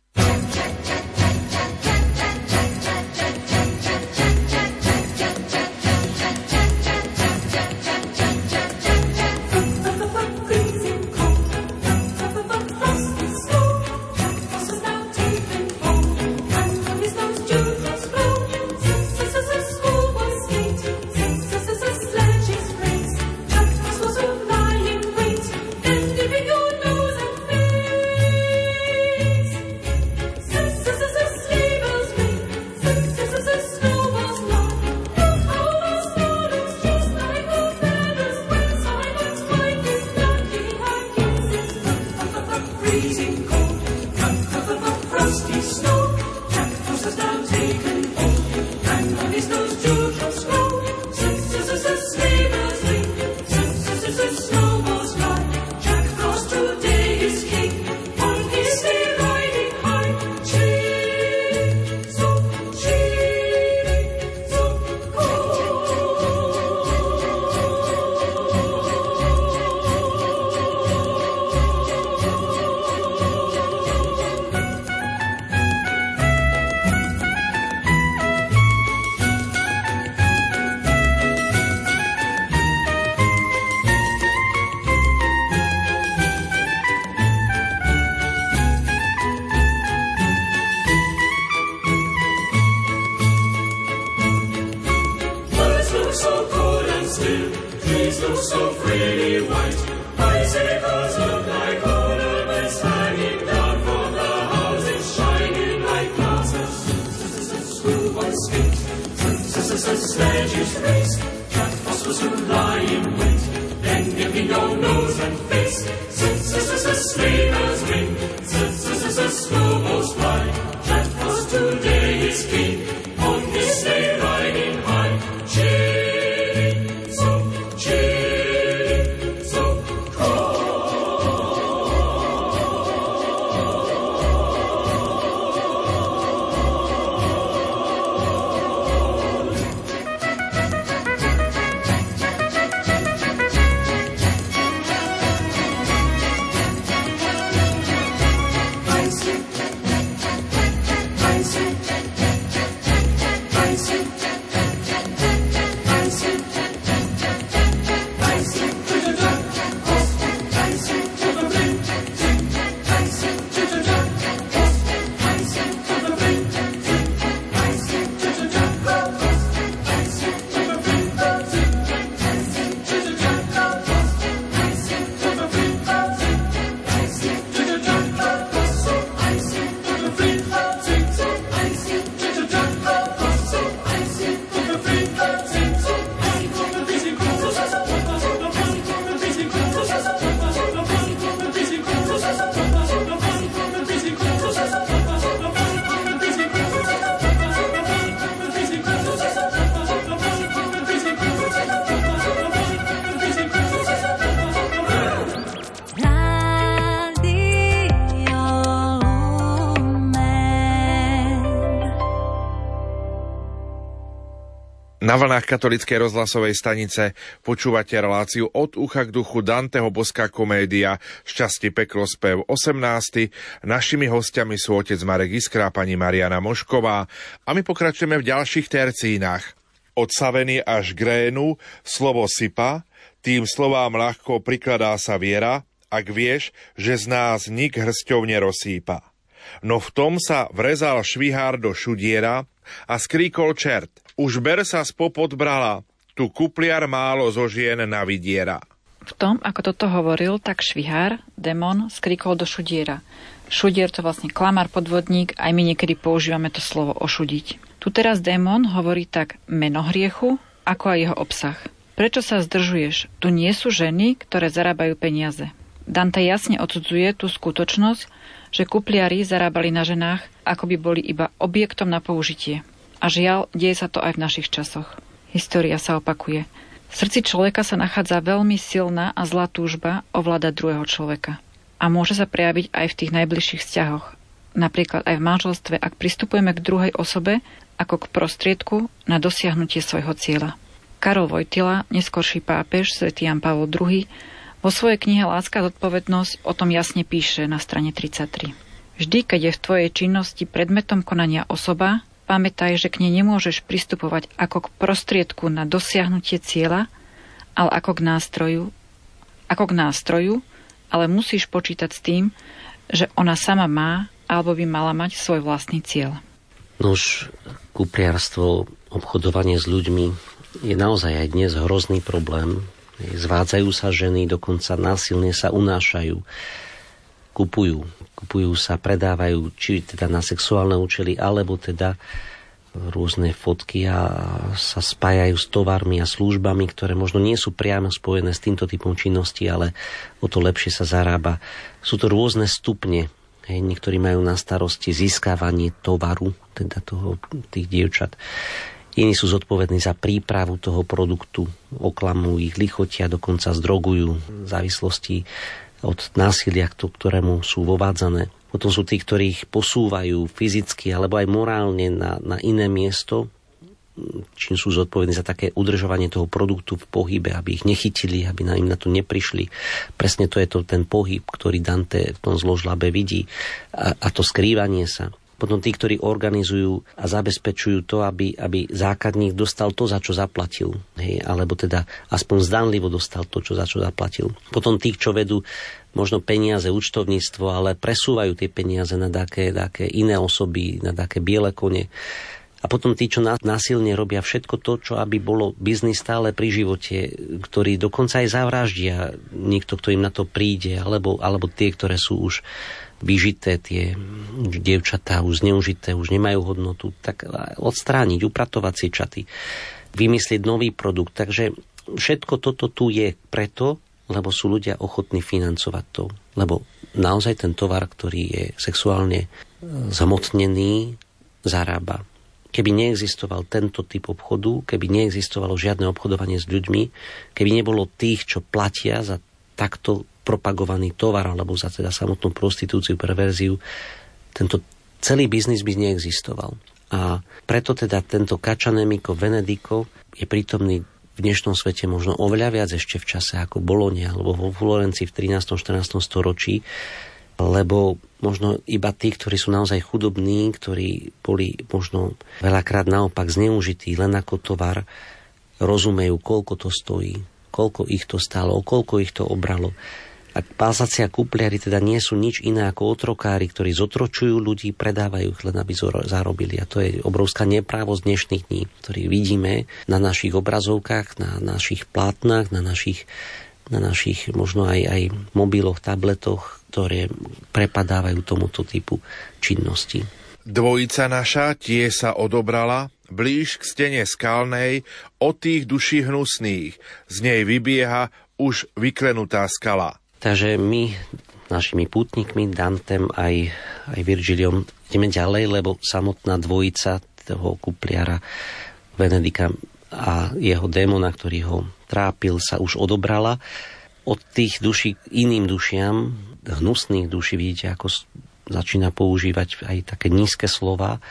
Na vlnách katolickej rozhlasovej stanice počúvate reláciu od ucha k duchu Danteho boská komédia Šťastie peklo spev 18. Našimi hostiami sú otec Marek Iskra pani Mariana Mošková a my pokračujeme v ďalších tercínach. Od Saveny až Grénu slovo sypa, tým slovám ľahko prikladá sa viera, ak vieš, že z nás nik hrsťov nerozsýpa. No v tom sa vrezal švihár do šudiera a skríkol čert. Už ber sa spopod brala, tu kupliar málo zo žien na vidiera. V tom, ako toto hovoril, tak švihár, demon, skrikol do šudiera. Šudier to vlastne klamár, podvodník, aj my niekedy používame to slovo ošudiť. Tu teraz démon hovorí tak meno hriechu, ako aj jeho obsah. Prečo sa zdržuješ? Tu nie sú ženy, ktoré zarábajú peniaze. Dante jasne odsudzuje tú skutočnosť, že kupliari zarábali na ženách, ako by boli iba objektom na použitie. A žiaľ, deje sa to aj v našich časoch. História sa opakuje. V srdci človeka sa nachádza veľmi silná a zlá túžba ovládať druhého človeka. A môže sa prejaviť aj v tých najbližších vzťahoch. Napríklad aj v manželstve, ak pristupujeme k druhej osobe ako k prostriedku na dosiahnutie svojho cieľa. Karol Vojtila, neskorší pápež, svätý Jan Pavol II, vo svojej knihe Láska a zodpovednosť o tom jasne píše na strane 33. Vždy, keď je v tvojej činnosti predmetom konania osoba, Pamätaj, že k nej nemôžeš pristupovať ako k prostriedku na dosiahnutie cieľa, ale ako k nástroju, ako k nástroju, ale musíš počítať s tým, že ona sama má alebo by mala mať svoj vlastný cieľ. Nož, kupriarstvo, obchodovanie s ľuďmi je naozaj aj dnes hrozný problém. Zvádzajú sa ženy, dokonca násilne sa unášajú kupujú. Kupujú sa, predávajú, či teda na sexuálne účely, alebo teda rôzne fotky a sa spájajú s tovarmi a službami, ktoré možno nie sú priamo spojené s týmto typom činnosti, ale o to lepšie sa zarába. Sú to rôzne stupne. Hej, niektorí majú na starosti získavanie tovaru, teda toho, tých dievčat. Iní sú zodpovední za prípravu toho produktu, oklamujú ich, lichotia, dokonca zdrogujú v závislosti od násilia, ktorému sú vovádzané. Potom sú tí, ktorí ich posúvajú fyzicky alebo aj morálne na, na iné miesto, čím sú zodpovední za také udržovanie toho produktu v pohybe, aby ich nechytili, aby na im na to neprišli. Presne to je to ten pohyb, ktorý Dante v tom zložlabe vidí a, a to skrývanie sa potom tí, ktorí organizujú a zabezpečujú to, aby, aby zákazník dostal to, za čo zaplatil. Hej, alebo teda aspoň zdanlivo dostal to, čo za čo zaplatil. Potom tí, čo vedú možno peniaze, účtovníctvo, ale presúvajú tie peniaze na také, také iné osoby, na také biele kone. A potom tí, čo násilne robia všetko to, čo aby bolo biznis stále pri živote, ktorí dokonca aj zavraždia niekto, kto im na to príde, alebo, alebo tie, ktoré sú už vyžité, tie dievčatá už zneužité, už nemajú hodnotu, tak odstrániť, upratovať si čaty, vymyslieť nový produkt. Takže všetko toto tu je preto, lebo sú ľudia ochotní financovať to. Lebo naozaj ten tovar, ktorý je sexuálne e, zamotnený, zarába. Keby neexistoval tento typ obchodu, keby neexistovalo žiadne obchodovanie s ľuďmi, keby nebolo tých, čo platia za takto propagovaný tovar alebo za teda samotnú prostitúciu, perverziu, tento celý biznis by neexistoval. A preto teda tento Kačanemiko Venediko je prítomný v dnešnom svete možno oveľa viac ešte v čase ako Bolonia alebo vo Florencii v 13. 14. storočí, lebo možno iba tí, ktorí sú naozaj chudobní, ktorí boli možno veľakrát naopak zneužití len ako tovar, rozumejú, koľko to stojí, koľko ich to stálo, koľko ich to obralo. A pálsaci a kúpliari teda nie sú nič iné ako otrokári, ktorí zotročujú ľudí, predávajú ich len, aby zarobili. A to je obrovská neprávosť dnešných dní, ktorý vidíme na našich obrazovkách, na našich plátnach, na našich, na našich možno aj, aj mobiloch, tabletoch, ktoré prepadávajú tomuto typu činnosti. Dvojica naša tie sa odobrala, blíž k stene skalnej, od tých duší hnusných. Z nej vybieha už vyklenutá skala. Takže my našimi pútnikmi, Dantem aj, aj Virgiliom ideme ďalej, lebo samotná dvojica toho kupliara Venedika a jeho démona, ktorý ho trápil, sa už odobrala. Od tých duší iným dušiam, hnusných duší, vidíte, ako začína používať aj také nízke slova,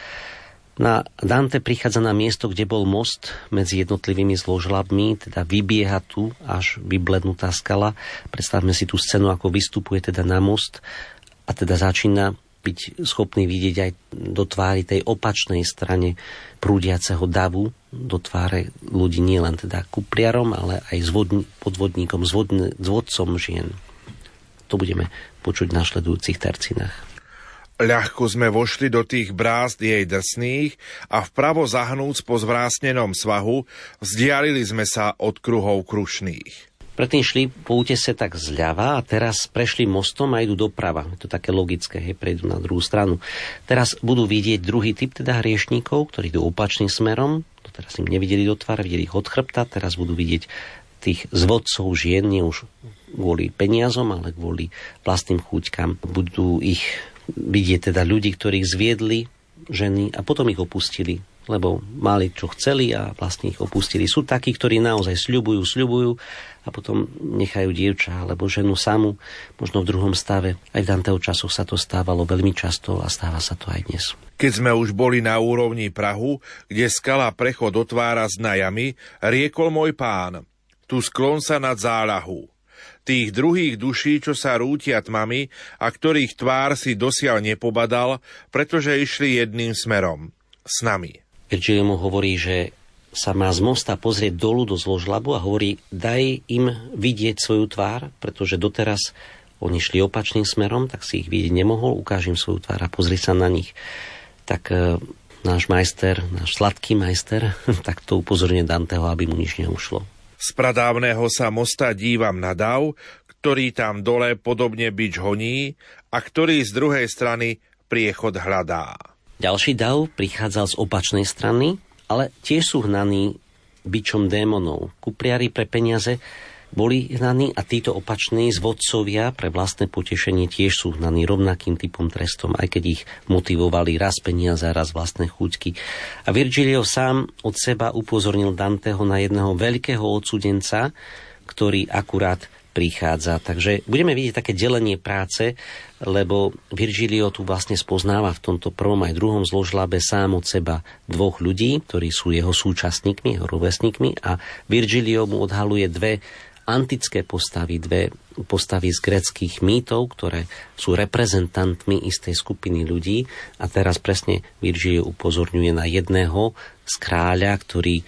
na Dante prichádza na miesto, kde bol most medzi jednotlivými zložlabmi, teda vybieha tu až vyblednutá skala. Predstavme si tú scénu, ako vystupuje teda na most a teda začína byť schopný vidieť aj do tvári tej opačnej strane prúdiaceho davu, do tváre ľudí nielen teda kupliarom, ale aj podvodníkom, zvodn, zvodcom žien. To budeme počuť v našledujúcich tercinách. Ľahko sme vošli do tých brázd jej drsných a vpravo zahnúc po zvrásnenom svahu, vzdialili sme sa od kruhov krušných. Predtým šli po útese tak zľava a teraz prešli mostom a idú doprava. Je to také logické, hej, prejdú na druhú stranu. Teraz budú vidieť druhý typ teda hriešníkov, ktorí idú opačným smerom. Teraz im nevideli do tváre, videli ich od chrbta, teraz budú vidieť tých zvodcov žien, nie už kvôli peniazom, ale kvôli vlastným chúťkam. Budú ich vidieť teda ľudí, ktorých zviedli ženy a potom ich opustili lebo mali čo chceli a vlastne ich opustili. Sú takí, ktorí naozaj sľubujú, sľubujú a potom nechajú dievča alebo ženu samu, možno v druhom stave. Aj v Danteho časoch sa to stávalo veľmi často a stáva sa to aj dnes. Keď sme už boli na úrovni Prahu, kde skala prechod otvára s najami, riekol môj pán, tu sklon sa nad záľahu. Tých druhých duší, čo sa rútia tmami a ktorých tvár si dosiaľ nepobadal, pretože išli jedným smerom. S nami. Virgilio mu hovorí, že sa má z mosta pozrieť dolu do zložlabu a hovorí, daj im vidieť svoju tvár, pretože doteraz oni šli opačným smerom, tak si ich vidieť nemohol, ukážem svoju tvár a pozri sa na nich. Tak e, náš majster, náš sladký majster, tak to upozorňuje Danteho, aby mu nič neušlo. Z pradávneho sa mosta dívam na dav, ktorý tam dole podobne byč honí a ktorý z druhej strany priechod hľadá. Ďalší dav prichádzal z opačnej strany, ale tiež sú hnaní bičom démonov. Kupriari pre peniaze boli hnaní a títo opační zvodcovia pre vlastné potešenie tiež sú hnaní rovnakým typom trestom, aj keď ich motivovali raz peniaze, raz vlastné chuťky. A Virgilio sám od seba upozornil Danteho na jedného veľkého odsudenca, ktorý akurát prichádza. Takže budeme vidieť také delenie práce, lebo Virgilio tu vlastne spoznáva v tomto prvom aj druhom zložlabe sám od seba dvoch ľudí, ktorí sú jeho súčasníkmi, jeho rovesníkmi a Virgilio mu odhaluje dve antické postavy, dve postavy z greckých mýtov, ktoré sú reprezentantmi istej skupiny ľudí a teraz presne Virgilio upozorňuje na jedného z kráľa, ktorý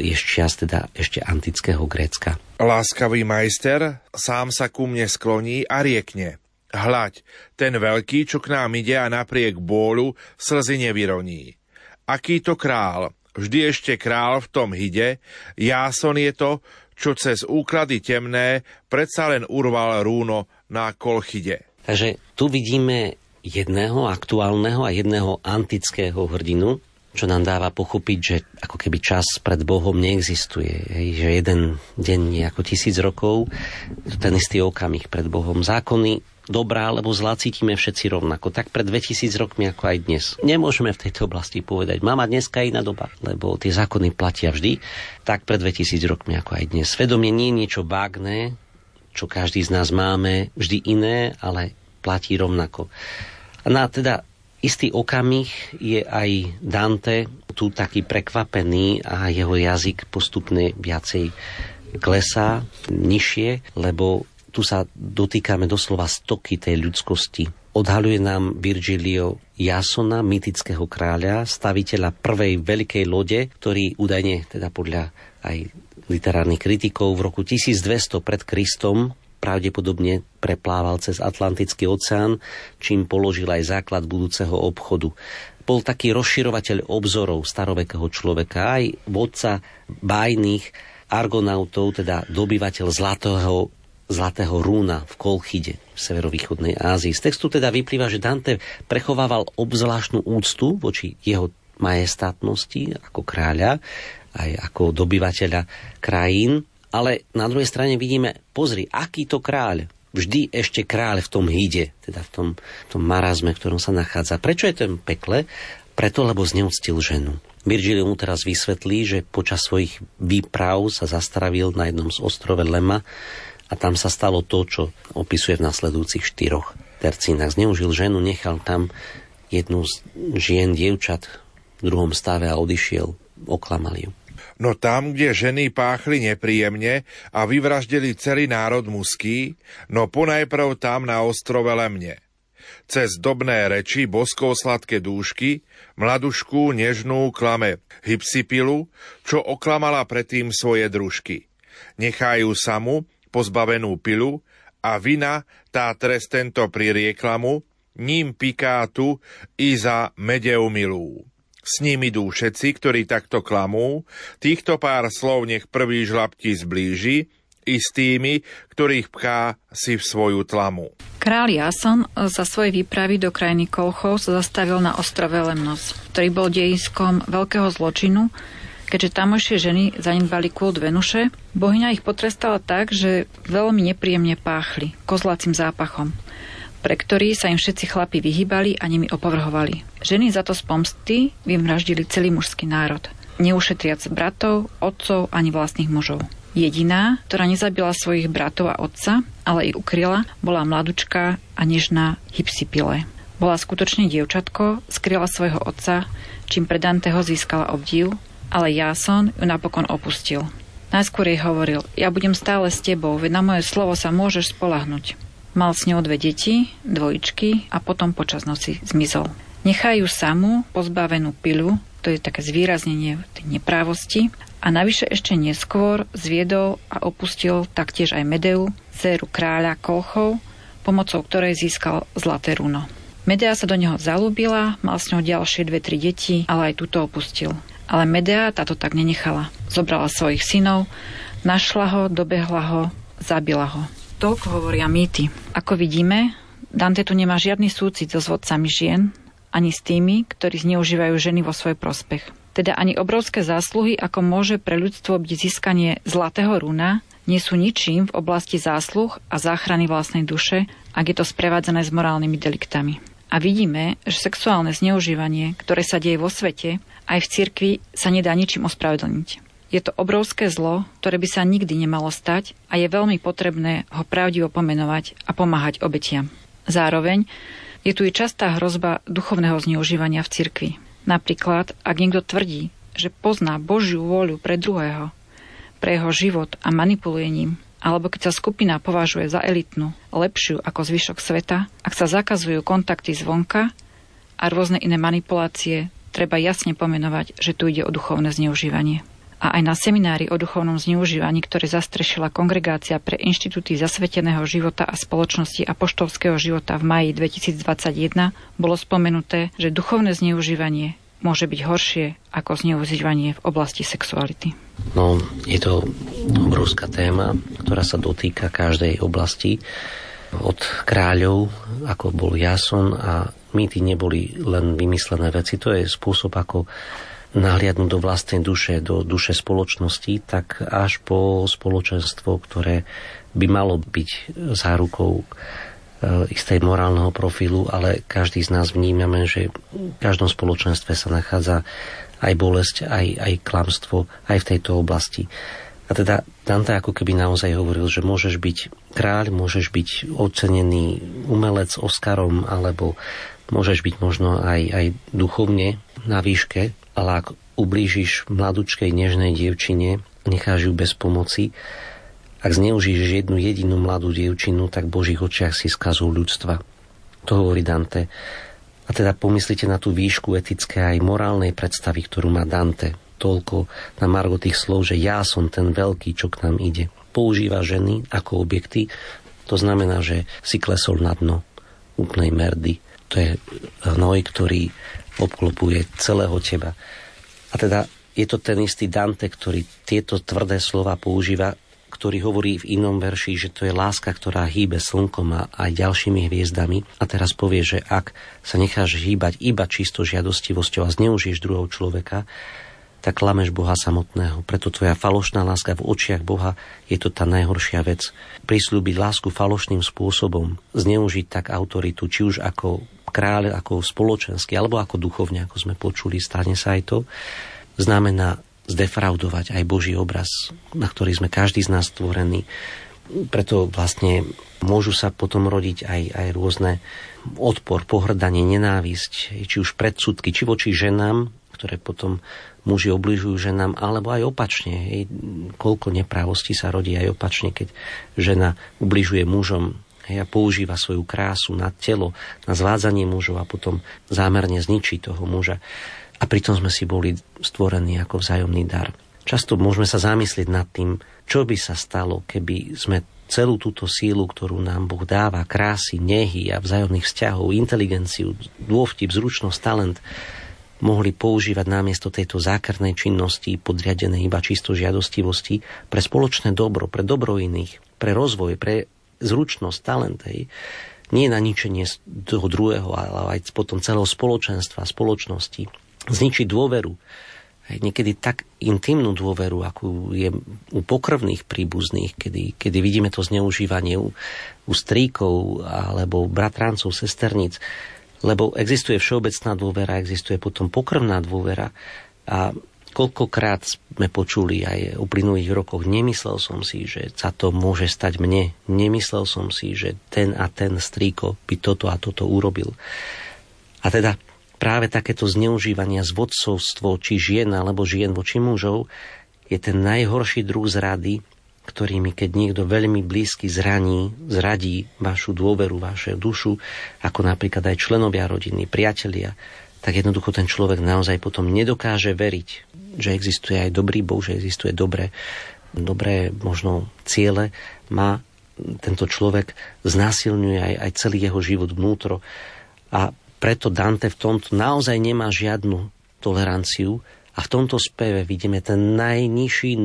je čas teda ešte antického Grécka. Láskavý majster sám sa ku mne skloní a riekne. Hľaď, ten veľký, čo k nám ide a napriek bólu slzy nevyroní. Aký to král, vždy ešte král v tom hide, Jáson je to, čo cez úklady temné predsa len urval rúno na kolchide. Takže tu vidíme jedného aktuálneho a jedného antického hrdinu, čo nám dáva pochopiť, že ako keby čas pred Bohom neexistuje. Hej, že jeden deň je ako tisíc rokov, ten istý okamih pred Bohom. Zákony dobrá alebo zlá cítime všetci rovnako. Tak pred 2000 rokmi ako aj dnes. Nemôžeme v tejto oblasti povedať, mama dneska iná doba, lebo tie zákony platia vždy. Tak pred 2000 rokmi ako aj dnes. Svedomie nie je niečo vágné, čo každý z nás máme, vždy iné, ale platí rovnako. No a teda istý okamih je aj Dante tu taký prekvapený a jeho jazyk postupne viacej klesá nižšie, lebo tu sa dotýkame doslova stoky tej ľudskosti. Odhaluje nám Virgilio Jasona, mytického kráľa, staviteľa prvej veľkej lode, ktorý údajne, teda podľa aj literárnych kritikov, v roku 1200 pred Kristom pravdepodobne preplával cez Atlantický oceán, čím položil aj základ budúceho obchodu. Bol taký rozširovateľ obzorov starovekého človeka, aj vodca bájnych argonautov, teda dobyvateľ zlatého, zlatého rúna v Kolchide v severovýchodnej Ázii. Z textu teda vyplýva, že Dante prechovával obzvláštnu úctu voči jeho majestátnosti ako kráľa, aj ako dobyvateľa krajín ale na druhej strane vidíme, pozri, aký to kráľ. Vždy ešte kráľ v tom híde, teda v tom, tom marazme, v ktorom sa nachádza. Prečo je ten pekle? Preto, lebo zneúctil ženu. Virgilio mu teraz vysvetlí, že počas svojich výprav sa zastravil na jednom z ostrove Lema a tam sa stalo to, čo opisuje v nasledujúcich štyroch tercínach. Zneužil ženu, nechal tam jednu z žien, dievčat v druhom stave a odišiel, oklamal ju. No tam, kde ženy páchli nepríjemne a vyvraždili celý národ muský, no ponajprv tam na ostrove Lemne. Cez dobné reči boskou sladké dúšky, mladušku nežnú klame hypsipilu, čo oklamala predtým svoje družky. Nechajú samu, pozbavenú pilu, a vina tá trest tento pririekla mu, ním piká tu i za medeu milú. S ním idú všetci, ktorí takto klamú, týchto pár slov nech prvý žlabti zblíži, i s tými, ktorých pchá si v svoju tlamu. Král Jason za svoje výpravy do krajiny Kolchov sa zastavil na ostrove Lemnos, ktorý bol dejiskom veľkého zločinu, Keďže tamojšie ženy zanedbali kult Venuše, bohyňa ich potrestala tak, že veľmi nepríjemne páchli, kozlacím zápachom pre ktorý sa im všetci chlapi vyhýbali a nimi opovrhovali. Ženy za to z pomsty vymraždili celý mužský národ, neušetriac bratov, otcov ani vlastných mužov. Jediná, ktorá nezabila svojich bratov a otca, ale ich ukryla, bola mladučka a nežná Hypsipile. Bola skutočne dievčatko, skryla svojho otca, čím pre Danteho získala obdiv, ale Jason ju napokon opustil. Najskôr jej hovoril, ja budem stále s tebou, veď na moje slovo sa môžeš spolahnuť. Mal s ňou dve deti, dvojičky a potom počas noci zmizol. Nechajú samú, pozbavenú pilu, to je také zvýraznenie tej neprávosti, a navyše ešte neskôr zviedol a opustil taktiež aj Medeu, dceru kráľa Kolchov, pomocou ktorej získal zlaté runo. Medea sa do neho zalúbila, mal s ňou ďalšie dve, tri deti, ale aj túto opustil. Ale Medea táto tak nenechala. Zobrala svojich synov, našla ho, dobehla ho, zabila ho. Toľko hovoria mýty. Ako vidíme, Dante tu nemá žiadny súcit so zvodcami žien, ani s tými, ktorí zneužívajú ženy vo svoj prospech. Teda ani obrovské zásluhy, ako môže pre ľudstvo byť získanie zlatého runa, nie sú ničím v oblasti zásluh a záchrany vlastnej duše, ak je to sprevádzané s morálnymi deliktami. A vidíme, že sexuálne zneužívanie, ktoré sa deje vo svete, aj v cirkvi sa nedá ničím ospravedlniť. Je to obrovské zlo, ktoré by sa nikdy nemalo stať a je veľmi potrebné ho pravdivo pomenovať a pomáhať obetiam. Zároveň je tu i častá hrozba duchovného zneužívania v cirkvi. Napríklad, ak niekto tvrdí, že pozná Božiu vôľu pre druhého, pre jeho život a manipuluje ním, alebo keď sa skupina považuje za elitnú, lepšiu ako zvyšok sveta, ak sa zakazujú kontakty zvonka a rôzne iné manipulácie, treba jasne pomenovať, že tu ide o duchovné zneužívanie. A aj na seminári o duchovnom zneužívaní, ktoré zastrešila Kongregácia pre inštitúty zasveteného života a spoločnosti a poštovského života v maji 2021, bolo spomenuté, že duchovné zneužívanie môže byť horšie ako zneužívanie v oblasti sexuality. No, je to obrovská téma, ktorá sa dotýka každej oblasti. Od kráľov, ako bol Jason a mýty neboli len vymyslené veci, to je spôsob, ako nahliadnúť do vlastnej duše, do duše spoločnosti, tak až po spoločenstvo, ktoré by malo byť zárukou e, istej morálneho profilu, ale každý z nás vnímame, že v každom spoločenstve sa nachádza aj bolesť, aj, aj klamstvo, aj v tejto oblasti. A teda Dante ako keby naozaj hovoril, že môžeš byť kráľ, môžeš byť ocenený umelec Oscarom, alebo môžeš byť možno aj, aj duchovne na výške, ale ak ublížiš mladučkej nežnej dievčine, necháš ju bez pomoci, ak zneužiješ jednu jedinú mladú dievčinu, tak v Božích očiach si skazú ľudstva. To hovorí Dante. A teda pomyslite na tú výšku etické aj morálnej predstavy, ktorú má Dante. Toľko na margo tých slov, že ja som ten veľký, čo k nám ide. Používa ženy ako objekty, to znamená, že si klesol na dno úplnej merdy. To je hnoj, ktorý obklopuje celého teba. A teda je to ten istý Dante, ktorý tieto tvrdé slova používa, ktorý hovorí v inom verši, že to je láska, ktorá hýbe slnkom a aj ďalšími hviezdami. A teraz povie, že ak sa necháš hýbať iba čisto žiadostivosťou a zneužiješ druhého človeka, tak klameš Boha samotného. Preto tvoja falošná láska v očiach Boha je to tá najhoršia vec. Prislúbiť lásku falošným spôsobom, zneužiť tak autoritu, či už ako kráľ, ako spoločenský, alebo ako duchovne, ako sme počuli, stane sa aj to, znamená zdefraudovať aj Boží obraz, na ktorý sme každý z nás stvorení. Preto vlastne môžu sa potom rodiť aj, aj rôzne odpor, pohrdanie, nenávisť, či už predsudky, či voči ženám, ktoré potom muži obližujú ženám, alebo aj opačne. Hej, koľko neprávostí sa rodí aj opačne, keď žena ubližuje mužom a používa svoju krásu na telo, na zvádzanie mužov a potom zámerne zničí toho muža. A pritom sme si boli stvorení ako vzájomný dar. Často môžeme sa zamyslieť nad tým, čo by sa stalo, keby sme celú túto sílu, ktorú nám Boh dáva, krásy, nehy a vzájomných vzťahov, inteligenciu, dôvtip, zručnosť, talent, mohli používať namiesto tejto zákernej činnosti podriadenej iba čisto žiadostivosti pre spoločné dobro, pre dobro iných, pre rozvoj, pre zručnosť, talent, hej, nie na ničenie toho druhého, ale aj potom celého spoločenstva, spoločnosti, zničiť dôveru, niekedy tak intimnú dôveru, akú je u pokrvných príbuzných, kedy, kedy vidíme to zneužívanie u, u stríkov alebo bratrancov, sesterníc, lebo existuje všeobecná dôvera, existuje potom pokrvná dôvera a koľkokrát sme počuli aj v uplynulých rokoch, nemyslel som si, že sa to môže stať mne. Nemyslel som si, že ten a ten strýko by toto a toto urobil. A teda práve takéto zneužívania z vodcovstvo či žien alebo žien voči mužov je ten najhorší druh zrady, ktorými keď niekto veľmi blízky zraní, zradí vašu dôveru, vašu dušu, ako napríklad aj členovia rodiny, priatelia, tak jednoducho ten človek naozaj potom nedokáže veriť, že existuje aj dobrý Boh, že existuje dobré, dobré možno ciele, má tento človek znásilňuje aj, aj celý jeho život vnútro. A preto Dante v tomto naozaj nemá žiadnu toleranciu a v tomto speve vidíme ten najnižší,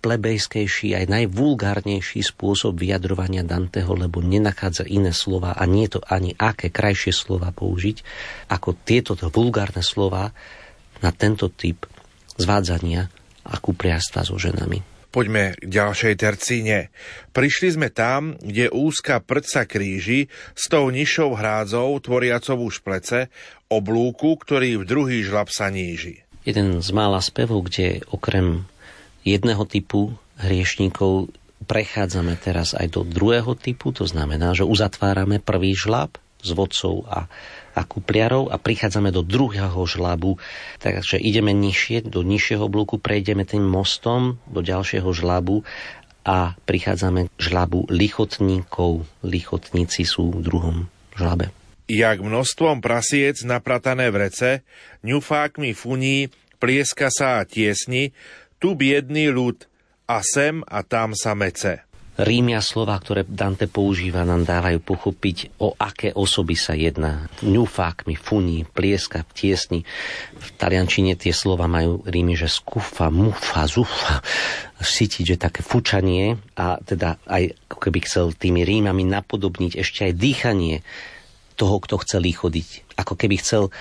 najplebejskejší, aj najvulgárnejší spôsob vyjadrovania Danteho, lebo nenachádza iné slova a nie je to ani aké krajšie slova použiť, ako tieto vulgárne slova na tento typ zvádzania a kupriarstva so ženami. Poďme k ďalšej tercíne. Prišli sme tam, kde úzka prca kríži s tou nižšou hrádzou tvoriacovú šplece, oblúku, ktorý v druhý žlab sa níži. Jeden z mála spevov, kde okrem jedného typu hriešníkov prechádzame teraz aj do druhého typu, to znamená, že uzatvárame prvý žlab s vodcov a a kupliarov a prichádzame do druhého žlabu. Takže ideme nižšie, do nižšieho bloku, prejdeme tým mostom do ďalšieho žlabu a prichádzame k žlabu lichotníkov. Lichotníci sú v druhom žlabe. Jak množstvom prasiec napratané v rece, ňufákmi funí, plieska sa a tiesni, tu biedný ľud a sem a tam sa mece. Rímia slova, ktoré Dante používa, nám dávajú pochopiť, o aké osoby sa jedná. Ňufákmi, funí, plieska, tiesni. V taliančine tie slova majú rímy, že skufa, mufa, zufa. Cítiť, že také fučanie a teda aj ako keby chcel tými rímami napodobniť ešte aj dýchanie toho, kto chce chodiť. Ako keby chcel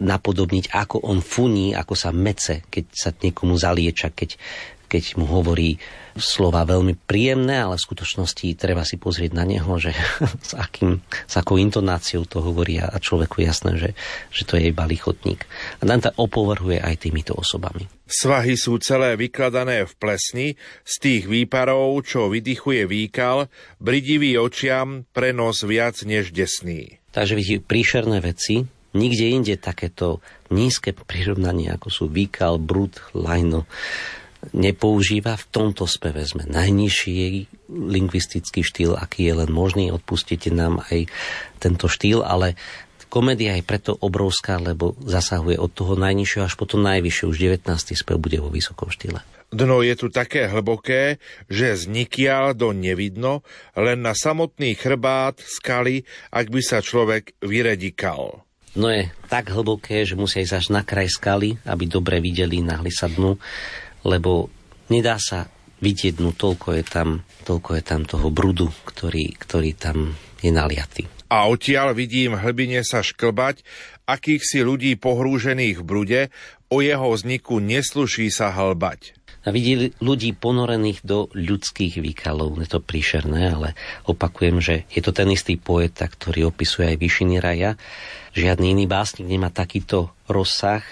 napodobniť, ako on funí, ako sa mece, keď sa niekomu zalieča, keď, keď mu hovorí slova veľmi príjemné, ale v skutočnosti treba si pozrieť na neho, že s, akým, s akou intonáciou to hovorí a človeku jasné, že, že to je iba lichotník. A Dante opovrhuje aj týmito osobami. Svahy sú celé vykladané v plesni, z tých výparov, čo vydychuje výkal, bridivý očiam, prenos viac než desný. Takže vidíte príšerné veci, nikde inde takéto nízke prirovnanie, ako sú výkal, brud, lajno, nepoužíva. V tomto speve sme najnižší lingvistický štýl, aký je len možný. Odpustite nám aj tento štýl, ale komédia je preto obrovská, lebo zasahuje od toho najnižšieho až po to najvyššie. Už 19. spev bude vo vysokom štýle. Dno je tu také hlboké, že znikiaľ do nevidno, len na samotný chrbát skaly, ak by sa človek vyredikal. No je tak hlboké, že musia ísť až na kraj skaly, aby dobre videli nahli sa dnu lebo nedá sa vidieť, no toľko je tam, toľko je tam toho brudu, ktorý, ktorý tam je naliatý. A odtiaľ vidím hlbine sa šklbať, akých si ľudí pohrúžených v brude, o jeho vzniku nesluší sa hlbať. A vidí ľudí ponorených do ľudských výkalov. Je to príšerné, ale opakujem, že je to ten istý poeta, ktorý opisuje aj vyšiny raja. Žiadny iný básnik nemá takýto rozsah,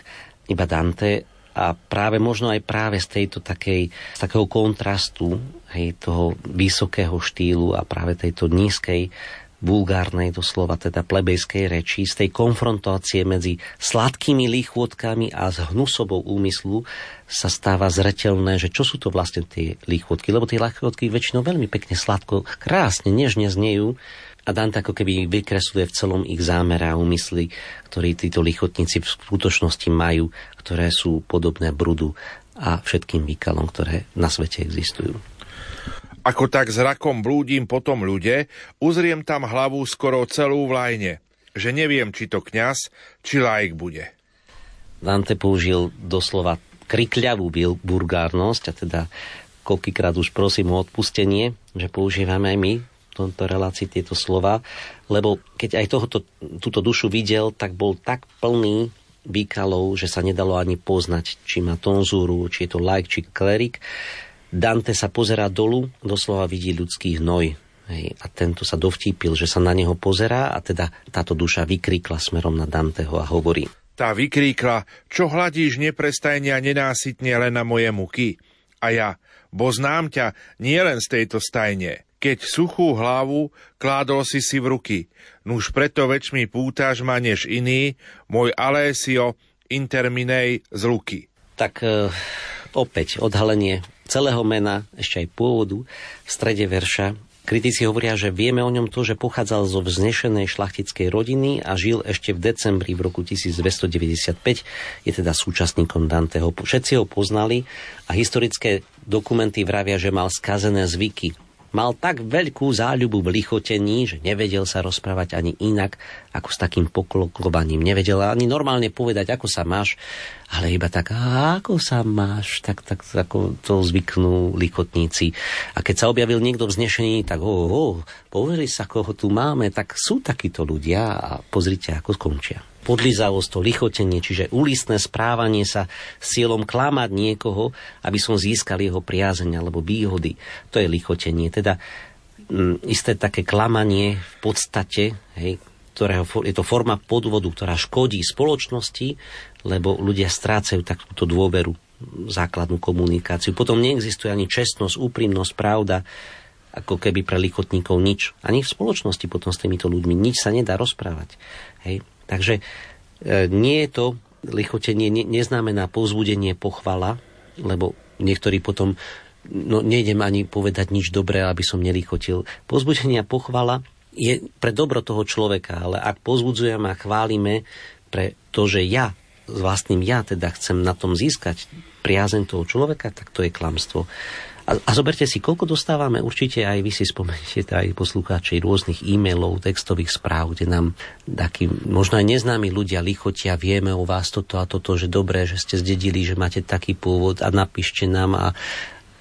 iba Dante a práve možno aj práve z tejto takej, z takého kontrastu hej, toho vysokého štýlu a práve tejto nízkej vulgárnej doslova, teda plebejskej reči, z tej konfrontácie medzi sladkými líchôdkami a s hnusobou úmyslu sa stáva zretelné, že čo sú to vlastne tie líchôdky, lebo tie líchôdky väčšinou veľmi pekne sladko, krásne, nežne znejú, a Dante ako keby vykresluje v celom ich zámere a úmysly, ktorí títo lichotníci v skutočnosti majú, ktoré sú podobné brudu a všetkým výkalom, ktoré na svete existujú. Ako tak zrakom blúdim po tom ľude, uzriem tam hlavu skoro celú v lajne, že neviem, či to kňaz, či laik bude. Dante použil doslova krikľavú burgárnosť a teda koľkýkrát už prosím o odpustenie, že používame aj my tomto relácii tieto slova, lebo keď aj tohoto, túto dušu videl, tak bol tak plný výkalov, že sa nedalo ani poznať, či má tonzúru, či je to like, či klerik. Dante sa pozerá dolu, doslova vidí ľudský hnoj. Hej, a tento sa dovtípil, že sa na neho pozerá a teda táto duša vykríkla smerom na Danteho a hovorí. Tá vykríkla, čo hladíš neprestajne a nenásytne len na moje muky. A ja, bo znám ťa nielen z tejto stajne, keď suchú hlavu kládol si si v ruky. Nuž preto väčšmi pútaš ma než iný, môj Alessio interminej z luky. Tak e, opäť odhalenie celého mena, ešte aj pôvodu, v strede verša. Kritici hovoria, že vieme o ňom to, že pochádzal zo vznešenej šlachtickej rodiny a žil ešte v decembri v roku 1295. Je teda súčasníkom Danteho. Všetci ho poznali a historické dokumenty vravia, že mal skazené zvyky Mal tak veľkú záľubu v lichotení, že nevedel sa rozprávať ani inak, ako s takým poklokovaním. Nevedel ani normálne povedať, ako sa máš, ale iba tak, ako sa máš, tak, tak ako to zvyknú lichotníci. A keď sa objavil niekto vznešený, tak oh, oh, povedali sa, koho tu máme, tak sú takíto ľudia a pozrite, ako skončia podlizavosť, to lichotenie, čiže úlistné správanie sa s cieľom klamať niekoho, aby som získal jeho priazeň alebo výhody. To je lichotenie. Teda m, mm, isté také klamanie v podstate, hej, ktorého, je to forma podvodu, ktorá škodí spoločnosti, lebo ľudia strácajú takúto dôveru, základnú komunikáciu. Potom neexistuje ani čestnosť, úprimnosť, pravda, ako keby pre lichotníkov nič. Ani v spoločnosti potom s týmito ľuďmi nič sa nedá rozprávať. Hej. Takže e, nie je to lichotenie, ne, neznamená povzbudenie pochvala, lebo niektorí potom, no nejdem ani povedať nič dobré, aby som nelichotil. Pozbudenie a pochvala je pre dobro toho človeka, ale ak pozbudzujeme a chválime pre to, že ja s vlastným ja teda chcem na tom získať priazeň toho človeka, tak to je klamstvo. A, a zoberte si, koľko dostávame, určite aj vy si spomeniete, aj poslucháči rôznych e-mailov, textových správ, kde nám takí, možno aj neznámi ľudia lichotia, vieme o vás toto a toto, že dobré, že ste zdedili, že máte taký pôvod a napíšte nám a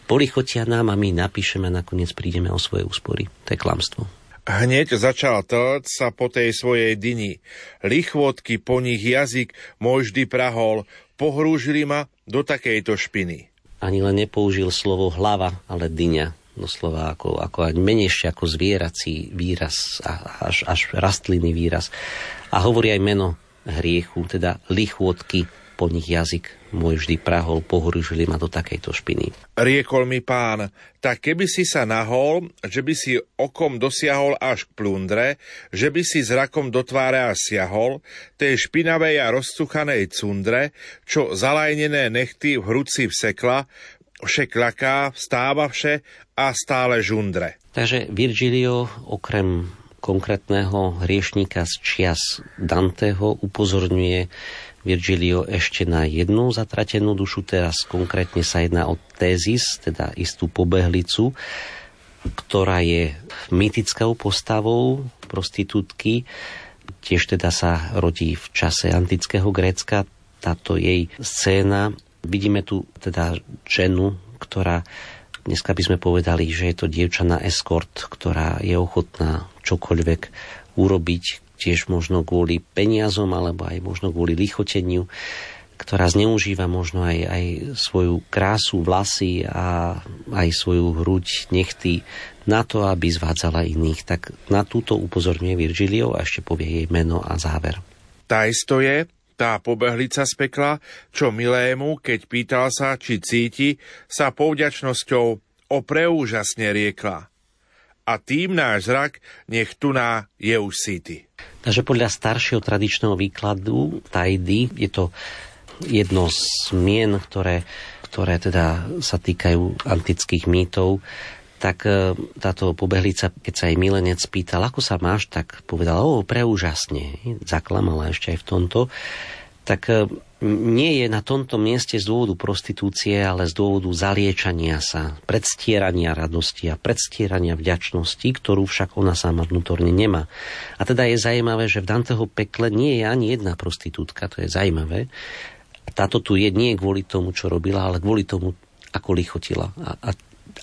polichotia nám a my napíšeme a nakoniec prídeme o svoje úspory. To je klamstvo. Hneď začal tlc sa po tej svojej dyni. Lichvotky po nich jazyk môj vždy prahol, pohrúžili ma do takejto špiny ani len nepoužil slovo hlava, ale dyňa. Doslova ako, ako menejšie ako zvierací výraz, až, až rastliny výraz. A hovorí aj meno hriechu, teda lichôdky, po nich jazyk môj vždy prahol, pohorúžili ma do takejto špiny. Riekol mi pán, tak keby si sa nahol, že by si okom dosiahol až k plundre, že by si zrakom do tváre až siahol, tej špinavej a rozcuchanej cundre, čo zalajnené nechty v hruci vsekla, vše klaká, vstáva vše a stále žundre. Takže Virgilio okrem konkrétneho hriešníka z čias Danteho upozorňuje Virgilio ešte na jednu zatratenú dušu, teraz konkrétne sa jedná o tézis, teda istú pobehlicu, ktorá je mytickou postavou prostitútky, tiež teda sa rodí v čase antického Grécka. Táto jej scéna, vidíme tu teda ženu, ktorá dneska by sme povedali, že je to dievča na escort, ktorá je ochotná čokoľvek urobiť, tiež možno kvôli peniazom alebo aj možno kvôli lichoteniu, ktorá zneužíva možno aj, aj svoju krásu, vlasy a aj svoju hruď, nechty na to, aby zvádzala iných. Tak na túto upozorňuje Virgilio a ešte povie jej meno a záver. Tá isto je, tá pobehlica z pekla, čo milému, keď pýtal sa, či cíti, sa povďačnosťou o preúžasne riekla. A tým náš zrak nech tu na je už síty. Takže podľa staršieho tradičného výkladu tajdy je to jedno z mien, ktoré, ktoré teda sa týkajú antických mýtov, tak e, táto pobehlica, keď sa jej milenec pýtal, ako sa máš, tak povedala, o, preúžasne. Zaklamala ešte aj v tomto. Tak e, nie je na tomto mieste z dôvodu prostitúcie, ale z dôvodu zaliečania sa, predstierania radosti a predstierania vďačnosti, ktorú však ona sama vnútorne nemá. A teda je zaujímavé, že v Danteho pekle nie je ani jedna prostitútka, to je zaujímavé. Táto tu je nie kvôli tomu, čo robila, ale kvôli tomu, ako lichotila a, a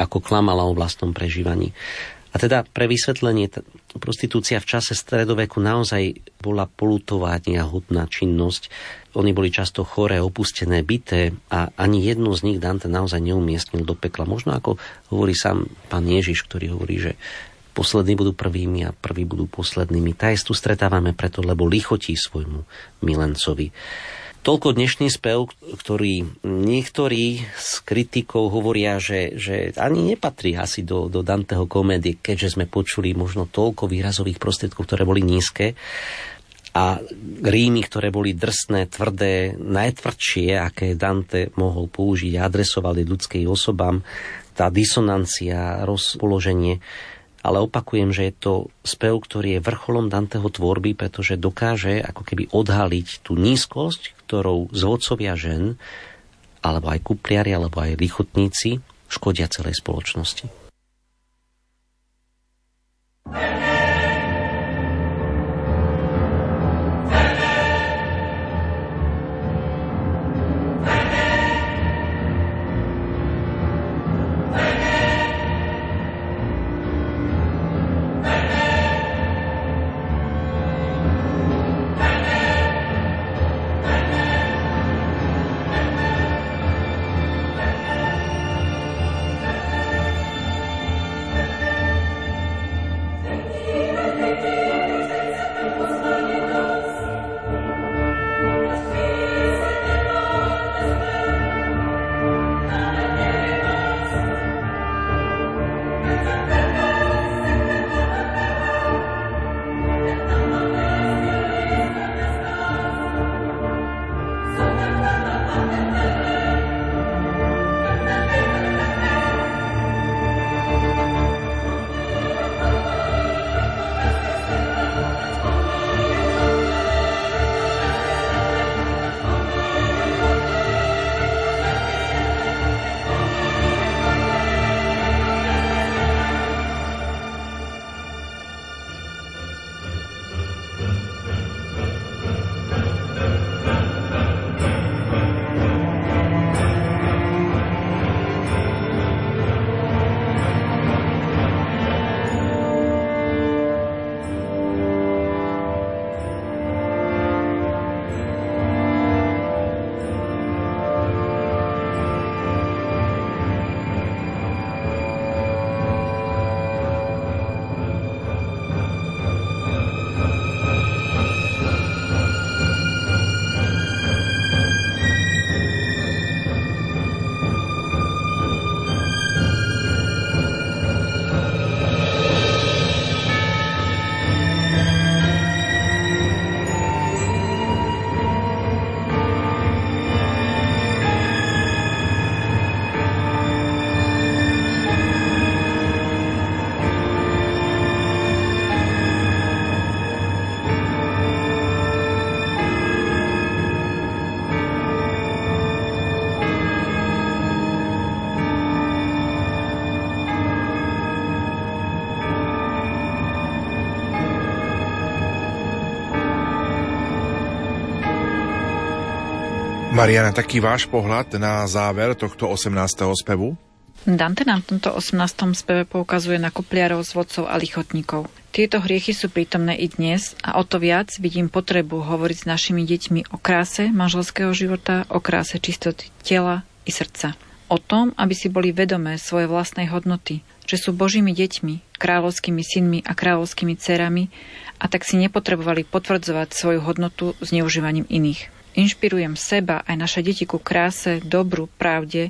ako klamala o vlastnom prežívaní. A teda pre vysvetlenie, prostitúcia v čase stredoveku naozaj bola polutovania hodná činnosť. Oni boli často choré, opustené, byté a ani jednu z nich Dante naozaj neumiestnil do pekla. Možno ako hovorí sám pán Ježiš, ktorý hovorí, že poslední budú prvými a prví budú poslednými. Tá tu stretávame preto, lebo lichotí svojmu milencovi. Toľko dnešný spev, ktorý niektorí z kritikov hovoria, že, že ani nepatrí asi do, do Danteho komédie, keďže sme počuli možno toľko výrazových prostriedkov, ktoré boli nízke a rímy, ktoré boli drsné, tvrdé, najtvrdšie, aké Dante mohol použiť a adresovali ľudskej osobám, tá disonancia, rozpoloženie. Ale opakujem, že je to spev, ktorý je vrcholom Danteho tvorby, pretože dokáže ako keby odhaliť tú nízkosť, ktorou zvodcovia žen, alebo aj kupliari, alebo aj lichotníci škodia celej spoločnosti. Mariana, taký váš pohľad na záver tohto 18. spevu? Dante nám v tomto 18. speve poukazuje na kopliarov, zvodcov a lichotníkov. Tieto hriechy sú prítomné i dnes a o to viac vidím potrebu hovoriť s našimi deťmi o kráse manželského života, o kráse čistoty tela i srdca. O tom, aby si boli vedomé svoje vlastnej hodnoty, že sú Božími deťmi, kráľovskými synmi a kráľovskými dcerami a tak si nepotrebovali potvrdzovať svoju hodnotu zneužívaním iných. Inšpirujem seba aj naše deti ku kráse, dobru, pravde,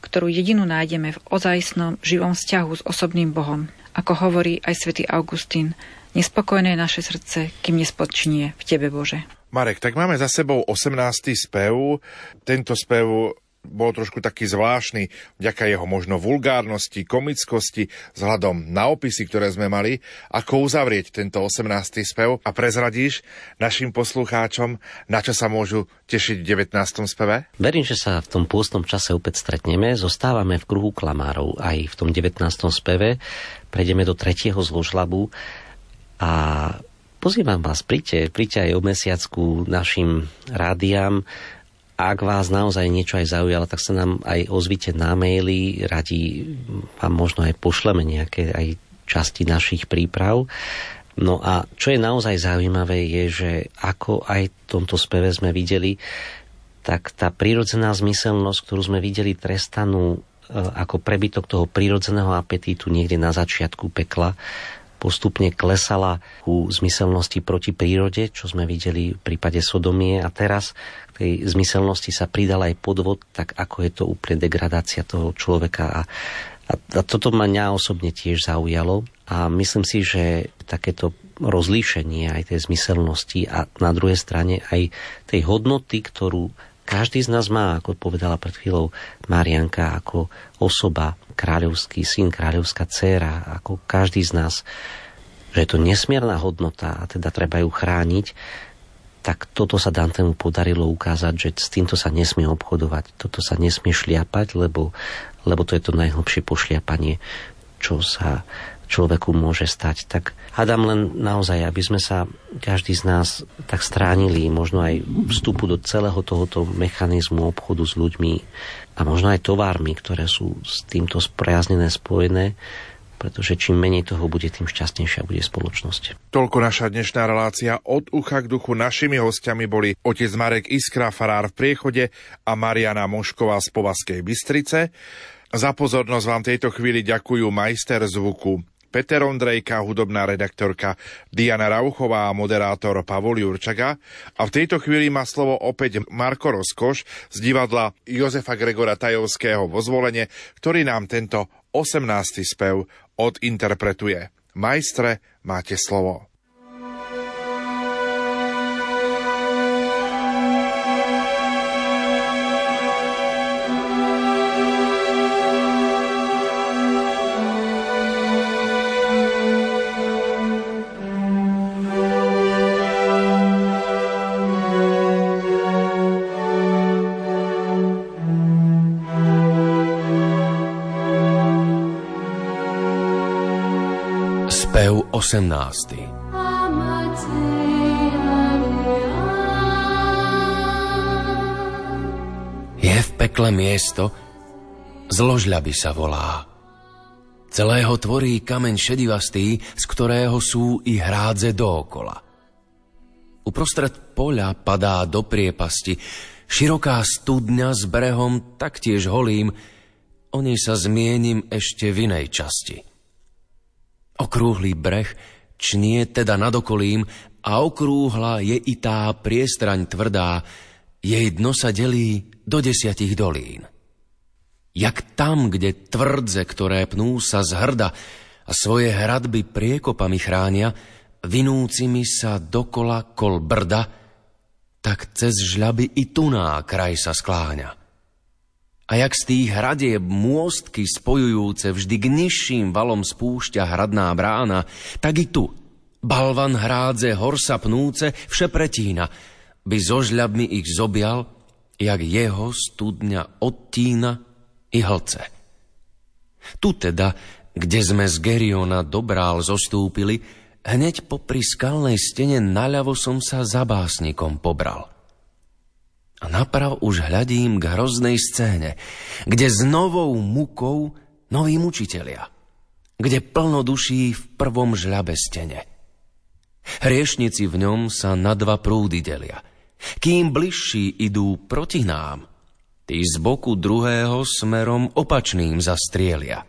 ktorú jedinú nájdeme v ozajstnom živom vzťahu s osobným Bohom. Ako hovorí aj svätý Augustín, nespokojné je naše srdce, kým nespočnie v Tebe, Bože. Marek, tak máme za sebou 18. spev. Tento spev bol trošku taký zvláštny vďaka jeho možno vulgárnosti, komickosti, vzhľadom na opisy, ktoré sme mali, ako uzavrieť tento 18. spev a prezradíš našim poslucháčom, na čo sa môžu tešiť v 19. speve? Verím, že sa v tom pôstnom čase opäť stretneme. Zostávame v kruhu klamárov aj v tom 19. speve. Prejdeme do tretieho zložlabu a pozývam vás, príďte, príďte aj o mesiacku našim rádiám ak vás naozaj niečo aj zaujalo, tak sa nám aj ozvite na maily, radi vám možno aj pošleme nejaké aj časti našich príprav. No a čo je naozaj zaujímavé je, že ako aj v tomto speve sme videli, tak tá prírodzená zmyselnosť, ktorú sme videli trestanú e, ako prebytok toho prírodzeného apetítu niekde na začiatku pekla, postupne klesala ku zmyselnosti proti prírode, čo sme videli v prípade Sodomie. A teraz k tej zmyselnosti sa pridal aj podvod, tak ako je to úplne degradácia toho človeka. A, a, a toto ma mňa osobne tiež zaujalo. A myslím si, že takéto rozlíšenie aj tej zmyselnosti a na druhej strane aj tej hodnoty, ktorú každý z nás má, ako povedala pred chvíľou Marianka, ako osoba, kráľovský syn, kráľovská dcéra, ako každý z nás, že je to nesmierna hodnota a teda treba ju chrániť, tak toto sa Dantemu podarilo ukázať, že s týmto sa nesmie obchodovať, toto sa nesmie šliapať, lebo, lebo to je to najhlbšie pošliapanie, čo sa človeku môže stať. Tak hádam len naozaj, aby sme sa každý z nás tak stránili možno aj vstupu do celého tohoto mechanizmu obchodu s ľuďmi a možno aj tovármi, ktoré sú s týmto spriaznené, spojené, pretože čím menej toho bude, tým šťastnejšia bude spoločnosť. Toľko naša dnešná relácia od ucha k duchu. Našimi hostiami boli otec Marek Iskra, farár v Priechode a Mariana Mošková z Povaskej Bystrice. Za pozornosť vám tejto chvíli ďakujú majster zvuku Peter Ondrejka, hudobná redaktorka Diana Rauchová a moderátor Pavol Jurčaga. A v tejto chvíli má slovo opäť Marko Rozkoš z divadla Jozefa Gregora Tajovského vo zvolenie, ktorý nám tento 18. spev odinterpretuje. Majstre, máte slovo. 18. Je v pekle miesto, zložľaby sa volá. Celého tvorí kameň šedivastý, z ktorého sú i hrádze dookola. Uprostred poľa padá do priepasti široká studňa s brehom taktiež holým, o nej sa zmienim ešte v inej časti – Okrúhly breh čnie teda nad okolím a okrúhla je i tá priestraň tvrdá, jej dno sa delí do desiatich dolín. Jak tam, kde tvrdze, ktoré pnú sa z hrda a svoje hradby priekopami chránia, vinúcimi sa dokola kol brda, tak cez žľaby i tuná kraj sa skláňa. A jak z tých hradieb môstky spojujúce vždy k nižším valom spúšťa hradná brána, tak i tu. Balvan hrádze horsa pnúce všepretína, by so žľabmi ich zobial, jak jeho studňa odtína i hlce. Tu teda, kde sme z Geriona dobrál zostúpili, hneď popri skalnej stene naľavo som sa za básnikom pobral – a naprav už hľadím k hroznej scéne, kde s novou mukou noví mučitelia, kde plno duší v prvom žľabe stene. Hriešnici v ňom sa na dva prúdy delia. Kým bližší idú proti nám, tí z boku druhého smerom opačným zastrielia.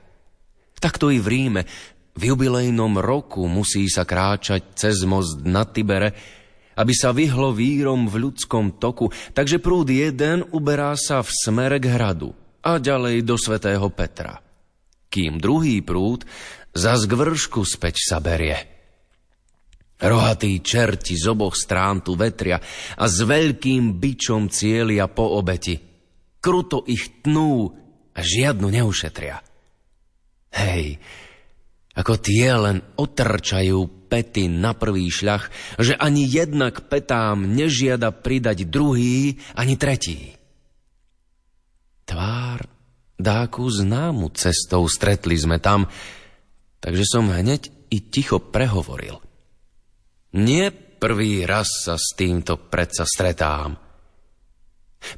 Takto i v Ríme v jubilejnom roku musí sa kráčať cez most na Tibere, aby sa vyhlo vírom v ľudskom toku, takže prúd jeden uberá sa v smere k hradu a ďalej do svätého Petra. Kým druhý prúd zas k vršku späť sa berie. Rohatí čerti z oboch strán tu vetria a s veľkým bičom cielia po obeti. Kruto ich tnú a žiadnu neušetria. Hej, ako tie len otrčajú pety na prvý šľach, že ani jednak petám nežiada pridať druhý ani tretí. Tvár dáku známu cestou stretli sme tam, takže som hneď i ticho prehovoril. Nie prvý raz sa s týmto predsa stretám.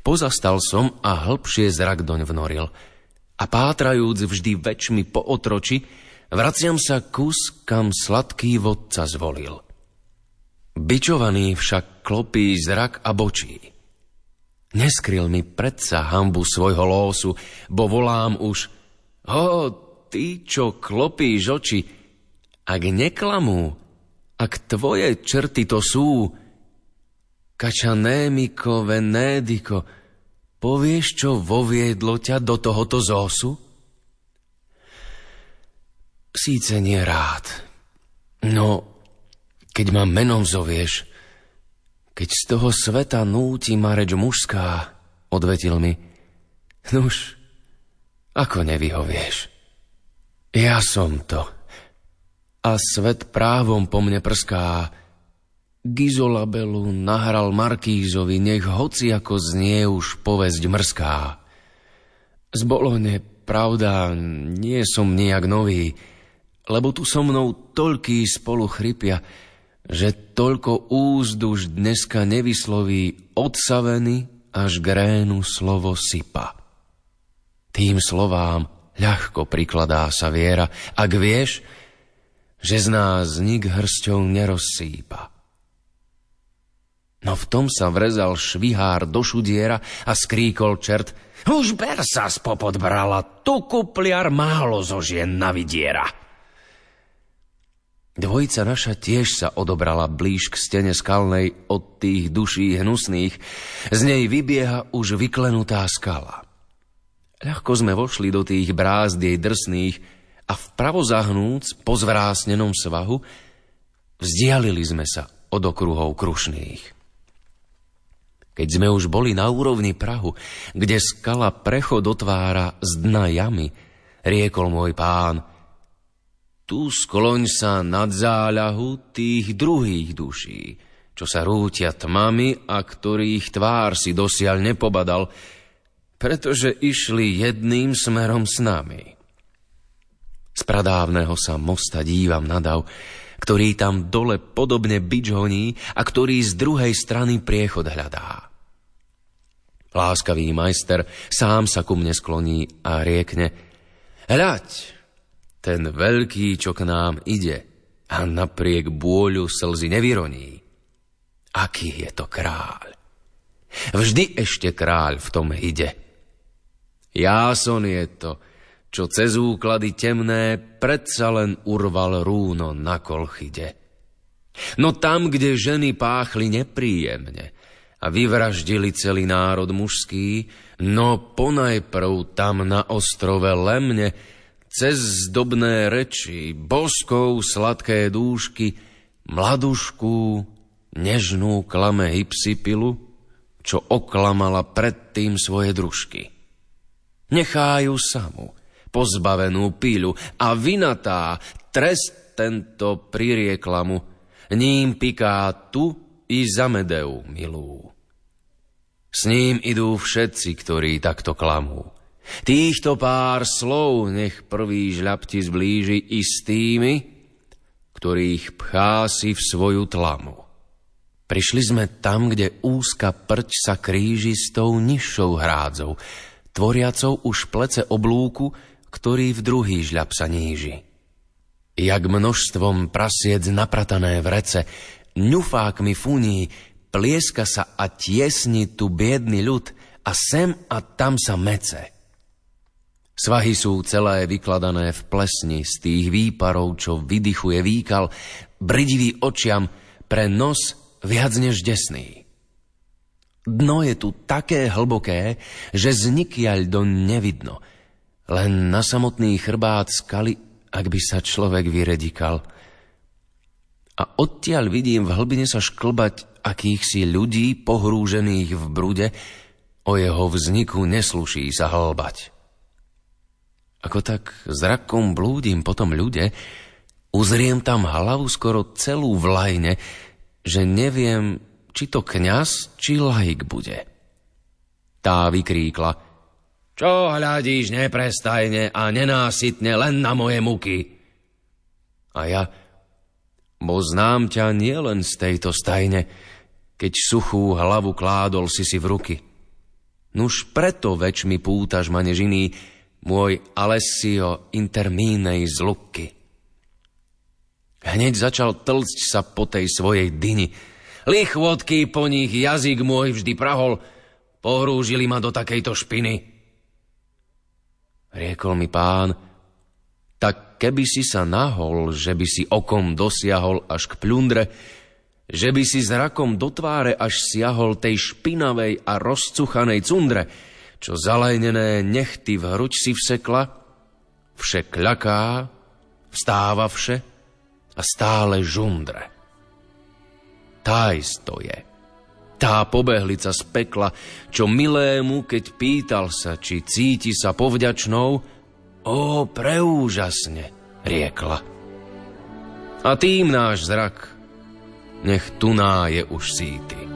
Pozastal som a hĺbšie zrak doň vnoril a pátrajúc vždy väčšmi po otroči, Vraciam sa kus, kam sladký vodca zvolil. Bičovaný však klopí zrak a bočí. Neskryl mi predsa hambu svojho lósu, bo volám už Ho, ty, čo klopíš oči, ak neklamú, ak tvoje črty to sú, kačanémiko, venédiko, povieš, čo voviedlo ťa do tohoto zósu? Síce nie rád, no keď ma menom zovieš, keď z toho sveta núti ma reč mužská, odvetil mi, nuž, ako nevyhovieš? Ja som to. A svet právom po mne prská. Gizolabelu nahral Markízovi, nech hoci ako znie už povesť mrská. Z Bolone, pravda, nie som nejak nový, lebo tu so mnou toľký spolu chrypia, že toľko úzd už dneska nevysloví odsavený až k rénu slovo sypa. Tým slovám ľahko prikladá sa viera, ak vieš, že z nás nik hrsťou nerozsýpa. No v tom sa vrezal švihár do šudiera a skríkol čert Už ber sa spopod brala, tu kupliar málo zo žien navidiera. Dvojica naša tiež sa odobrala blíž k stene skalnej od tých duší hnusných. Z nej vybieha už vyklenutá skala. Ľahko sme vošli do tých brázd jej drsných a vpravo zahnúc po zvrásnenom svahu vzdialili sme sa od okruhov krušných. Keď sme už boli na úrovni Prahu, kde skala prechod otvára z dna jamy, riekol môj pán – tu skloň sa nad záľahu tých druhých duší, čo sa rútia tmami a ktorých tvár si dosiaľ nepobadal, pretože išli jedným smerom s nami. Z pradávneho sa mosta dívam na dav, ktorý tam dole podobne bič honí a ktorý z druhej strany priechod hľadá. Láskavý majster sám sa ku mne skloní a riekne Hľaď, ten veľký, čo k nám ide a napriek bôľu slzy nevyroní. Aký je to kráľ? Vždy ešte kráľ v tom ide. Jáson je to, čo cez úklady temné predsa len urval rúno na kolchide. No tam, kde ženy páchli nepríjemne a vyvraždili celý národ mužský, no ponajprv tam na ostrove Lemne cez zdobné reči, boskov sladké dúšky, mladušku, nežnú klame hypsipilu, čo oklamala predtým svoje družky. Necháju samu, pozbavenú pílu a vinatá trest tento pririekla mu, ním piká tu i za Medeu milú. S ním idú všetci, ktorí takto klamú. Týchto pár slov nech prvý žľapti zblíži i s tými, ktorých pchá si v svoju tlamu. Prišli sme tam, kde úzka prť sa kríži s tou nižšou hrádzou, tvoriacou už plece oblúku, ktorý v druhý žľap sa níži. Jak množstvom prasiec napratané v rece, ňufákmi funí, plieska sa a tiesni tu biedny ľud a sem a tam sa mece. Svahy sú celé vykladané v plesni z tých výparov, čo vydychuje výkal, bridivý očiam pre nos viac než desný. Dno je tu také hlboké, že znikiaľ do nevidno. Len na samotný chrbát skaly, ak by sa človek vyredikal. A odtiaľ vidím v hlbine sa šklbať akýchsi ľudí pohrúžených v brude, o jeho vzniku nesluší sa hlbať. Ako tak zrakom blúdim po tom ľude, uzriem tam hlavu skoro celú v lajne, že neviem, či to kňaz, či laik bude. Tá vykríkla, čo hľadíš neprestajne a nenásytne len na moje muky? A ja, bo znám ťa nielen z tejto stajne, keď suchú hlavu kládol si si v ruky. Nuž preto väčšmi pútaš ma než iný, môj Alessio intermínej z Luky. Hneď začal tlcť sa po tej svojej dyni. Lichvotky po nich jazyk môj vždy prahol. Pohrúžili ma do takejto špiny. Riekol mi pán, tak keby si sa nahol, že by si okom dosiahol až k pľundre, že by si zrakom do tváre až siahol tej špinavej a rozcuchanej cundre, čo zalajnené nechty v hruď si vsekla, vše kľaká, vstáva vše a stále žundre. Tá to je. Tá pobehlica z pekla, čo milému, keď pýtal sa, či cíti sa povďačnou, o, preúžasne, riekla. A tým náš zrak, nech tuná je už síty.